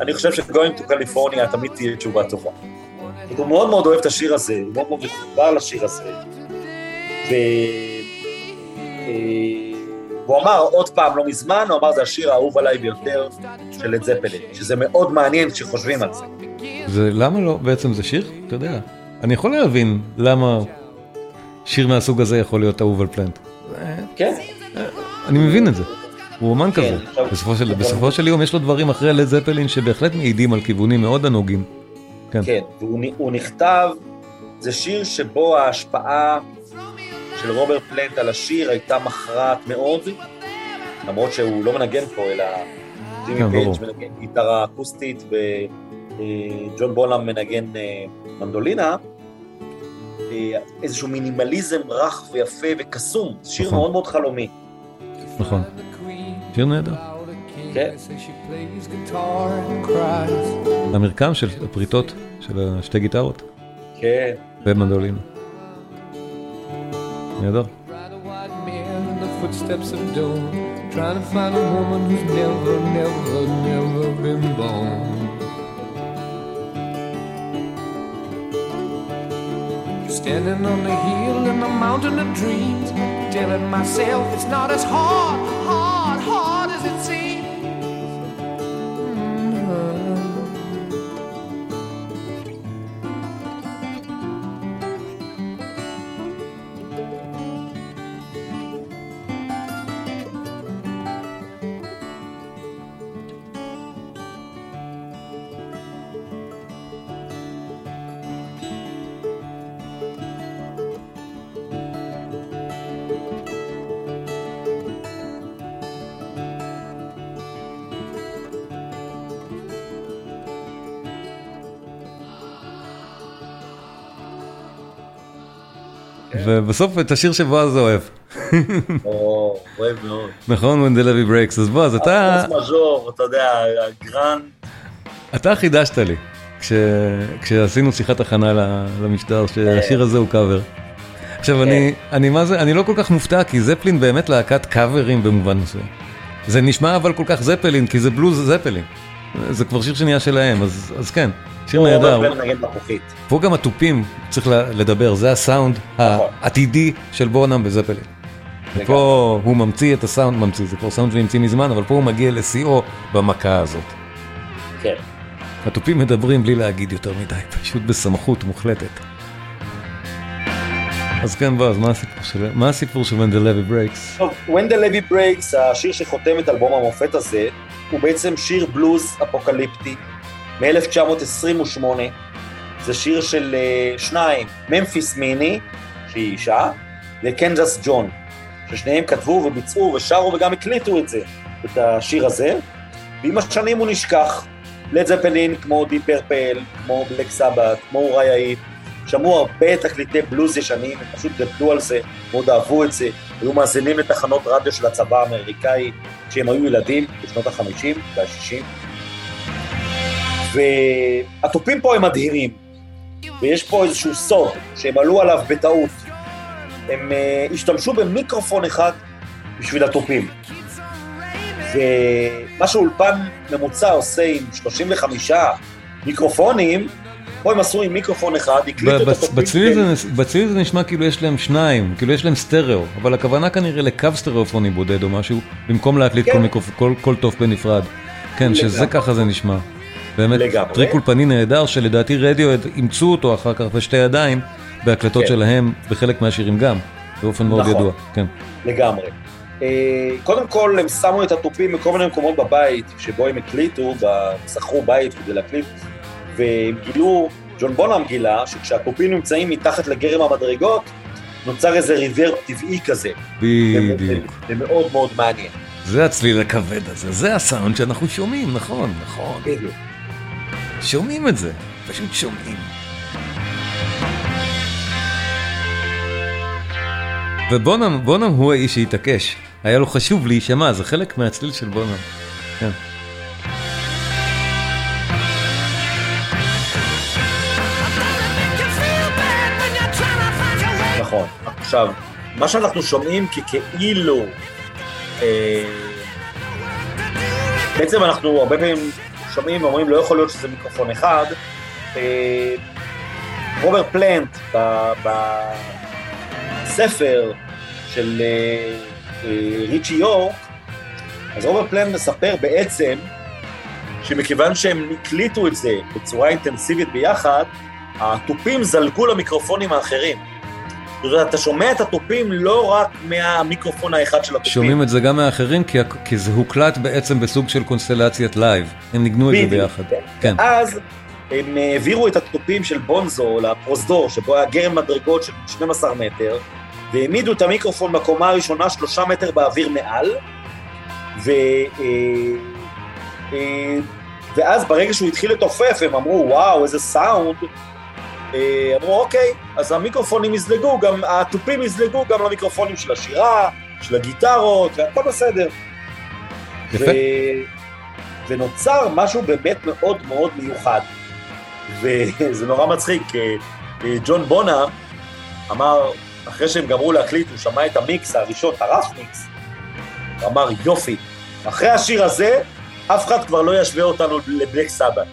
אני חושב ש-Going to California תמיד תהיה תשובה טובה. הוא מאוד מאוד אוהב את השיר הזה, הוא מאוד מאוד מחובר לשיר הזה. ו... והוא אמר עוד פעם, לא מזמן, הוא אמר, זה השיר האהוב עליי ביותר של לד זפלין, שזה מאוד מעניין כשחושבים על זה. זה למה לא, בעצם זה שיר, אתה יודע, אני יכול להבין למה שיר מהסוג הזה יכול להיות אהוב על פלנט. כן, אני מבין את זה. הוא אומן כן, כזה. בסופו של- בסופו של יום יש לו דברים אחרי לד זפלין שבהחלט מעידים על כיוונים מאוד הנוגים. כן. כן, והוא נכתב, זה שיר שבו ההשפעה של רוברט פלנט על השיר הייתה מכרעת מאוד, למרות שהוא לא מנגן פה, אלא כן, ג'ימי ברור. פייג' מנגן גיטרה אקוסטית וג'ון בולאם מנגן אה, מנדולינה, אה, איזשהו מינימליזם רך ויפה וקסום, שיר נכון. מאוד מאוד חלומי. נכון. שיר נהדר. כן. המרקם של הפריטות של השתי גיטרות כן, ומנדולינה. נהדר. Footsteps of dawn, trying to find a woman who's never, never, never been born. Standing on the hill in the mountain of dreams, telling myself it's not as hard, hard, hard as it seems. ובסוף את השיר שבועז אוהב. או, אוהב מאוד. נכון? When the levy breaks. אז בועז, אתה... הפוס מז'ור, אתה יודע, הגרנד, אתה חידשת לי, כש... כשעשינו שיחת הכנה למשטר, שהשיר הזה הוא קאבר. עכשיו אני, אני מה זה, אני לא כל כך מופתע, כי זפלין באמת להקת קאברים במובן מסוים. זה נשמע אבל כל כך זפלין, כי זה בלוז זפלין. זה כבר שיר שנהיה שלהם, אז, אז כן, שיר נהדר. פה גם התופים, צריך לדבר, זה הסאונד נכון. העתידי של בונאם וזפלין. ופה הוא ממציא את הסאונד, ממציא, זה כבר סאונד שהמציא מזמן, אבל פה הוא מגיע לשיאו במכה הזאת. כן. התופים מדברים בלי להגיד יותר מדי, פשוט בסמכות מוחלטת. אז כן, בועז, מה הסיפור של, מה הסיפור של When the Levy Breaks? טוב, When the Levy Breaks, השיר שחותם את אלבום המופת הזה, הוא בעצם שיר בלוז אפוקליפטי מ-1928. זה שיר של uh, שניים, ממפיס מיני, שהיא אישה, וקנזס ג'ון, ששניהם כתבו וביצעו ושרו וגם הקליטו את זה, את השיר הזה, ועם השנים הוא נשכח. לד זפלין, כמו דיפ פרפל, כמו בלק סבאת', כמו יוריה היפ, שמעו הרבה תקליטי בלוז ישנים, הם פשוט גדלו על זה, מאוד אהבו את זה, היו מאזינים לתחנות רדיו של הצבא האמריקאי כשהם היו ילדים בשנות ה-50 וה-60. והתופים פה הם מדהימים, ויש פה איזשהו סוד שהם עלו עליו בטעות. הם uh, השתמשו במיקרופון אחד בשביל התופים. ומה שאולפן ממוצע עושה עם 35 מיקרופונים, פה הם עשו עם מיקרופון אחד, הקליטו את התופים בצליל זה- נשמע כאילו יש להם שניים, כאילו יש להם סטריאו, אבל הכוונה כנראה לקו סטריאופוני בודד או משהו, במקום להקליט כן. כל כל- כל תוף בנפרד. כן, שזה. ככה זה נשמע. באמת, לגמרי. טריק אולפני נהדר שלדעתי רדיוהד אימצו אותו אחר כך בשתי ידיים, בהקלטות כן. שלהם, בחלק מהשירים גם, באופן מאוד נכון. ידוע. כן. לגמרי. אה, קודם כל, הם שמו את התופים בכל מיני מקומות בבית, שבו הם הקליטו, שכרו בית כדי להקליט, והם גילו, ג'ון בונאם גילה, שכשהתופים נמצאים מתחת לגרם המדרגות, נוצר איזה ריברב טבעי כזה. בדיוק. זה מאוד מאוד מעניין. זה הצליל הכבד הזה, זה הסאונד שאנחנו שומעים, נכון, נכון. בדיוק. שומעים את זה, פשוט שומעים. ובונם, בונם הוא האיש שהתעקש. היה לו חשוב להישמע, זה חלק מהצליל של בונם. כן. נכון. עכשיו, מה שאנחנו שומעים ככאילו, אה, בעצם אנחנו הרבה פעמים שומעים ואומרים לא יכול להיות שזה מיקרופון אחד. אה, רוברט פלנט בספר של אה, אה, ריצ'י יורק, אז רוברט פלנט מספר בעצם שמכיוון שהם הקליטו את זה בצורה אינטנסיבית ביחד, התופים זלגו למיקרופונים האחרים. זאת אומרת, אתה שומע את התופים לא רק מהמיקרופון האחד של התופים. שומעים את זה גם מהאחרים, כי, כי זה הוקלט בעצם בסוג של קונסטלציית לייב. הם ניגנו את זה. ביחד. כן. אז הם העבירו את התופים של בונזו לפרוזדור, שבו היה גרם מדרגות של 12 מטר, והעמידו את המיקרופון בקומה הראשונה שלושה מטר באוויר מעל, ו... אה, אה, ואז ברגע שהוא התחיל לתופף, הם אמרו, וואו, איזה סאונד. אה, אמרו, אוקיי, אז המיקרופונים יזלגו, גם התופים יזלגו גם למיקרופונים של השירה, של הגיטרות, והכל בסדר. יפה. ו... ונוצר משהו באמת מאוד מאוד מיוחד. וזה <laughs> נורא מצחיק, אה, אה, ג'ון בונה אמר, אחרי שהם גמרו להקליט, הוא שמע את המיקס הראשון, הרף מיקס, הוא אמר, יופי, אחרי השיר הזה, אף אחד כבר לא ישווה אותנו לבלק סבת.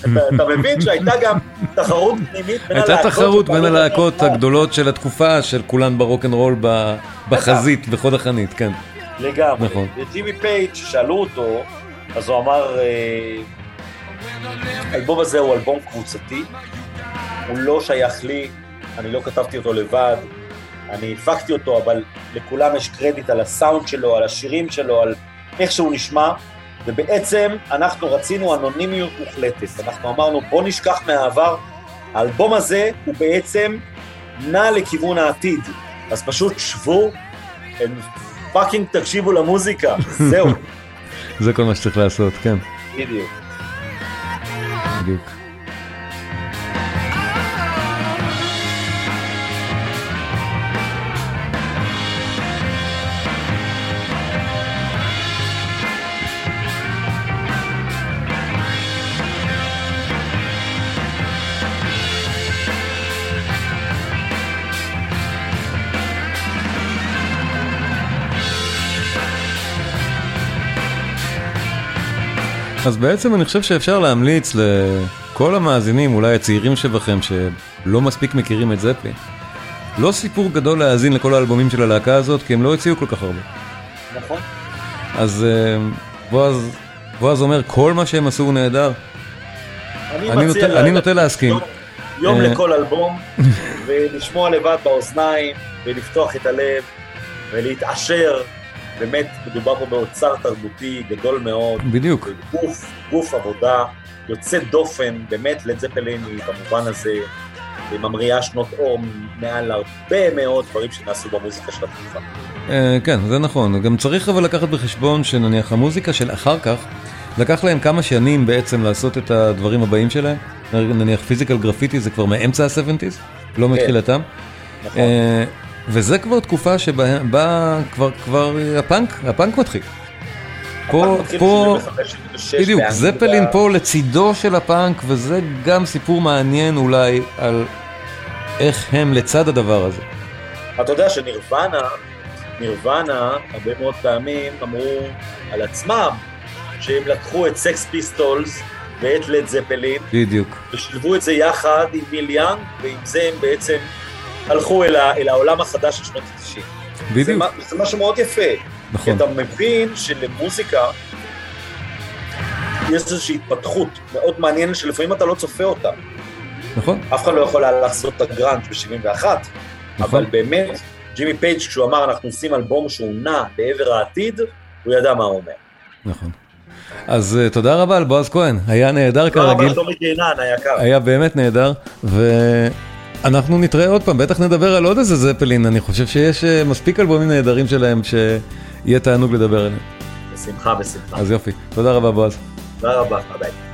אתה, <laughs> אתה מבין שהייתה גם תחרות פנימית בין הייתה הלהקות תחרות בין הלהקות. הגדולות של התקופה, של כולן ברוקנרול בחזית, בחוד החנית, כן. לגמרי. נכון. וג'ימי פייג', ששאלו אותו, אז הוא אמר, אה, האלבום הזה הוא אלבום קבוצתי, הוא לא שייך לי, אני לא כתבתי אותו לבד, אני הפקתי אותו, אבל לכולם יש קרדיט על הסאונד שלו, על השירים שלו, על איך שהוא נשמע, ובעצם אנחנו רצינו אנונימיות מוחלטת. אנחנו אמרנו, בוא נשכח מהעבר, האלבום הזה הוא בעצם נע לכיוון העתיד. אז פשוט שבו, fucking תקשיבו למוזיקה, <laughs> זהו, זה כל מה שצריך לעשות, כן, בדיוק. בדיוק. אז בעצם אני חושב שאפשר להמליץ לכל המאזינים, אולי הצעירים שבכם, שלא מספיק מכירים את זפלין. לא סיפור גדול להאזין לכל האלבומים של הלהקה הזאת, כי הם לא הציעו כל כך הרבה. נכון? אז אה, בועז, בועז אומר, כל מה שהם עשו הוא נהדר. אני נוטה- לה- אני נוטה להסכים. יום- יום אה. לכל אלבום, <laughs> ולשמוע לבד באוזניים, ולפתוח את הלב, ולהתעשר. באמת, מדובר פה באוצר תרבותי גדול מאוד. בדיוק. גוף, גוף עבודה יוצא דופן, באמת לד זפלין היא במובן הזה ממריאה שנות אור מעל הרבה מאוד דברים שנעשו במוזיקה של התקופה. אה, כן, זה נכון. גם צריך אבל לקחת בחשבון שנניח המוזיקה של אחר כך, לקח להם כמה שנים בעצם לעשות את הדברים הבאים שלהם. נניח פיזיקל גרפיטי זה כבר מאמצע ה-70's, לא מתחילתם. נכון. וזה כבר תקופה שבה בה כבר, כבר הפאנק, הפאנק מתחיל. פה, פה, ב-75, 76, בדיוק. זפלין פה לצידו של הפאנק, וזה גם סיפור מעניין אולי על איך הם לצד הדבר הזה. אתה יודע שנירוונה, נירוונה, הרבה מאוד פעמים אמרו על עצמם שהם לקחו את סקס פיסטולס ואת לד זפלין, בדיוק. ושילבו את זה יחד עם ניל יאנג, ועם זה הם בעצם הלכו אל, ה, אל העולם החדש של שנות ה-90. זה, בדיוק, מה- זה משהו מאוד יפה, כי נכון. אתה מבין שלמוזיקה יש איזושהי התפתחות מאוד מעניינת שלפעמים אתה לא צופה אותה. נכון, אף אחד לא יכול היה לעשות את הגראנץ' ב-71, נכון. אבל באמת, ג'ימי פייג' כשהוא אמר אנחנו עושים אלבום שהוא נע לעבר העתיד, הוא ידע מה הוא אומר. נכון. אז אה, תודה רבה על בועז כהן, היה נהדר תודה רבה כרגיל, לתומי קינן היקר. היה באמת נהדר, ואנחנו נתראה עוד פעם, בטח נדבר על עוד איזה זפלין, אני חושב שיש אה, מספיק אלבומים נהדרים שלהם שיהיה תענוג לדבר עליהם. בשמחה, בשמחה. אז יופי, תודה רבה בועז. תודה רבה, ביי.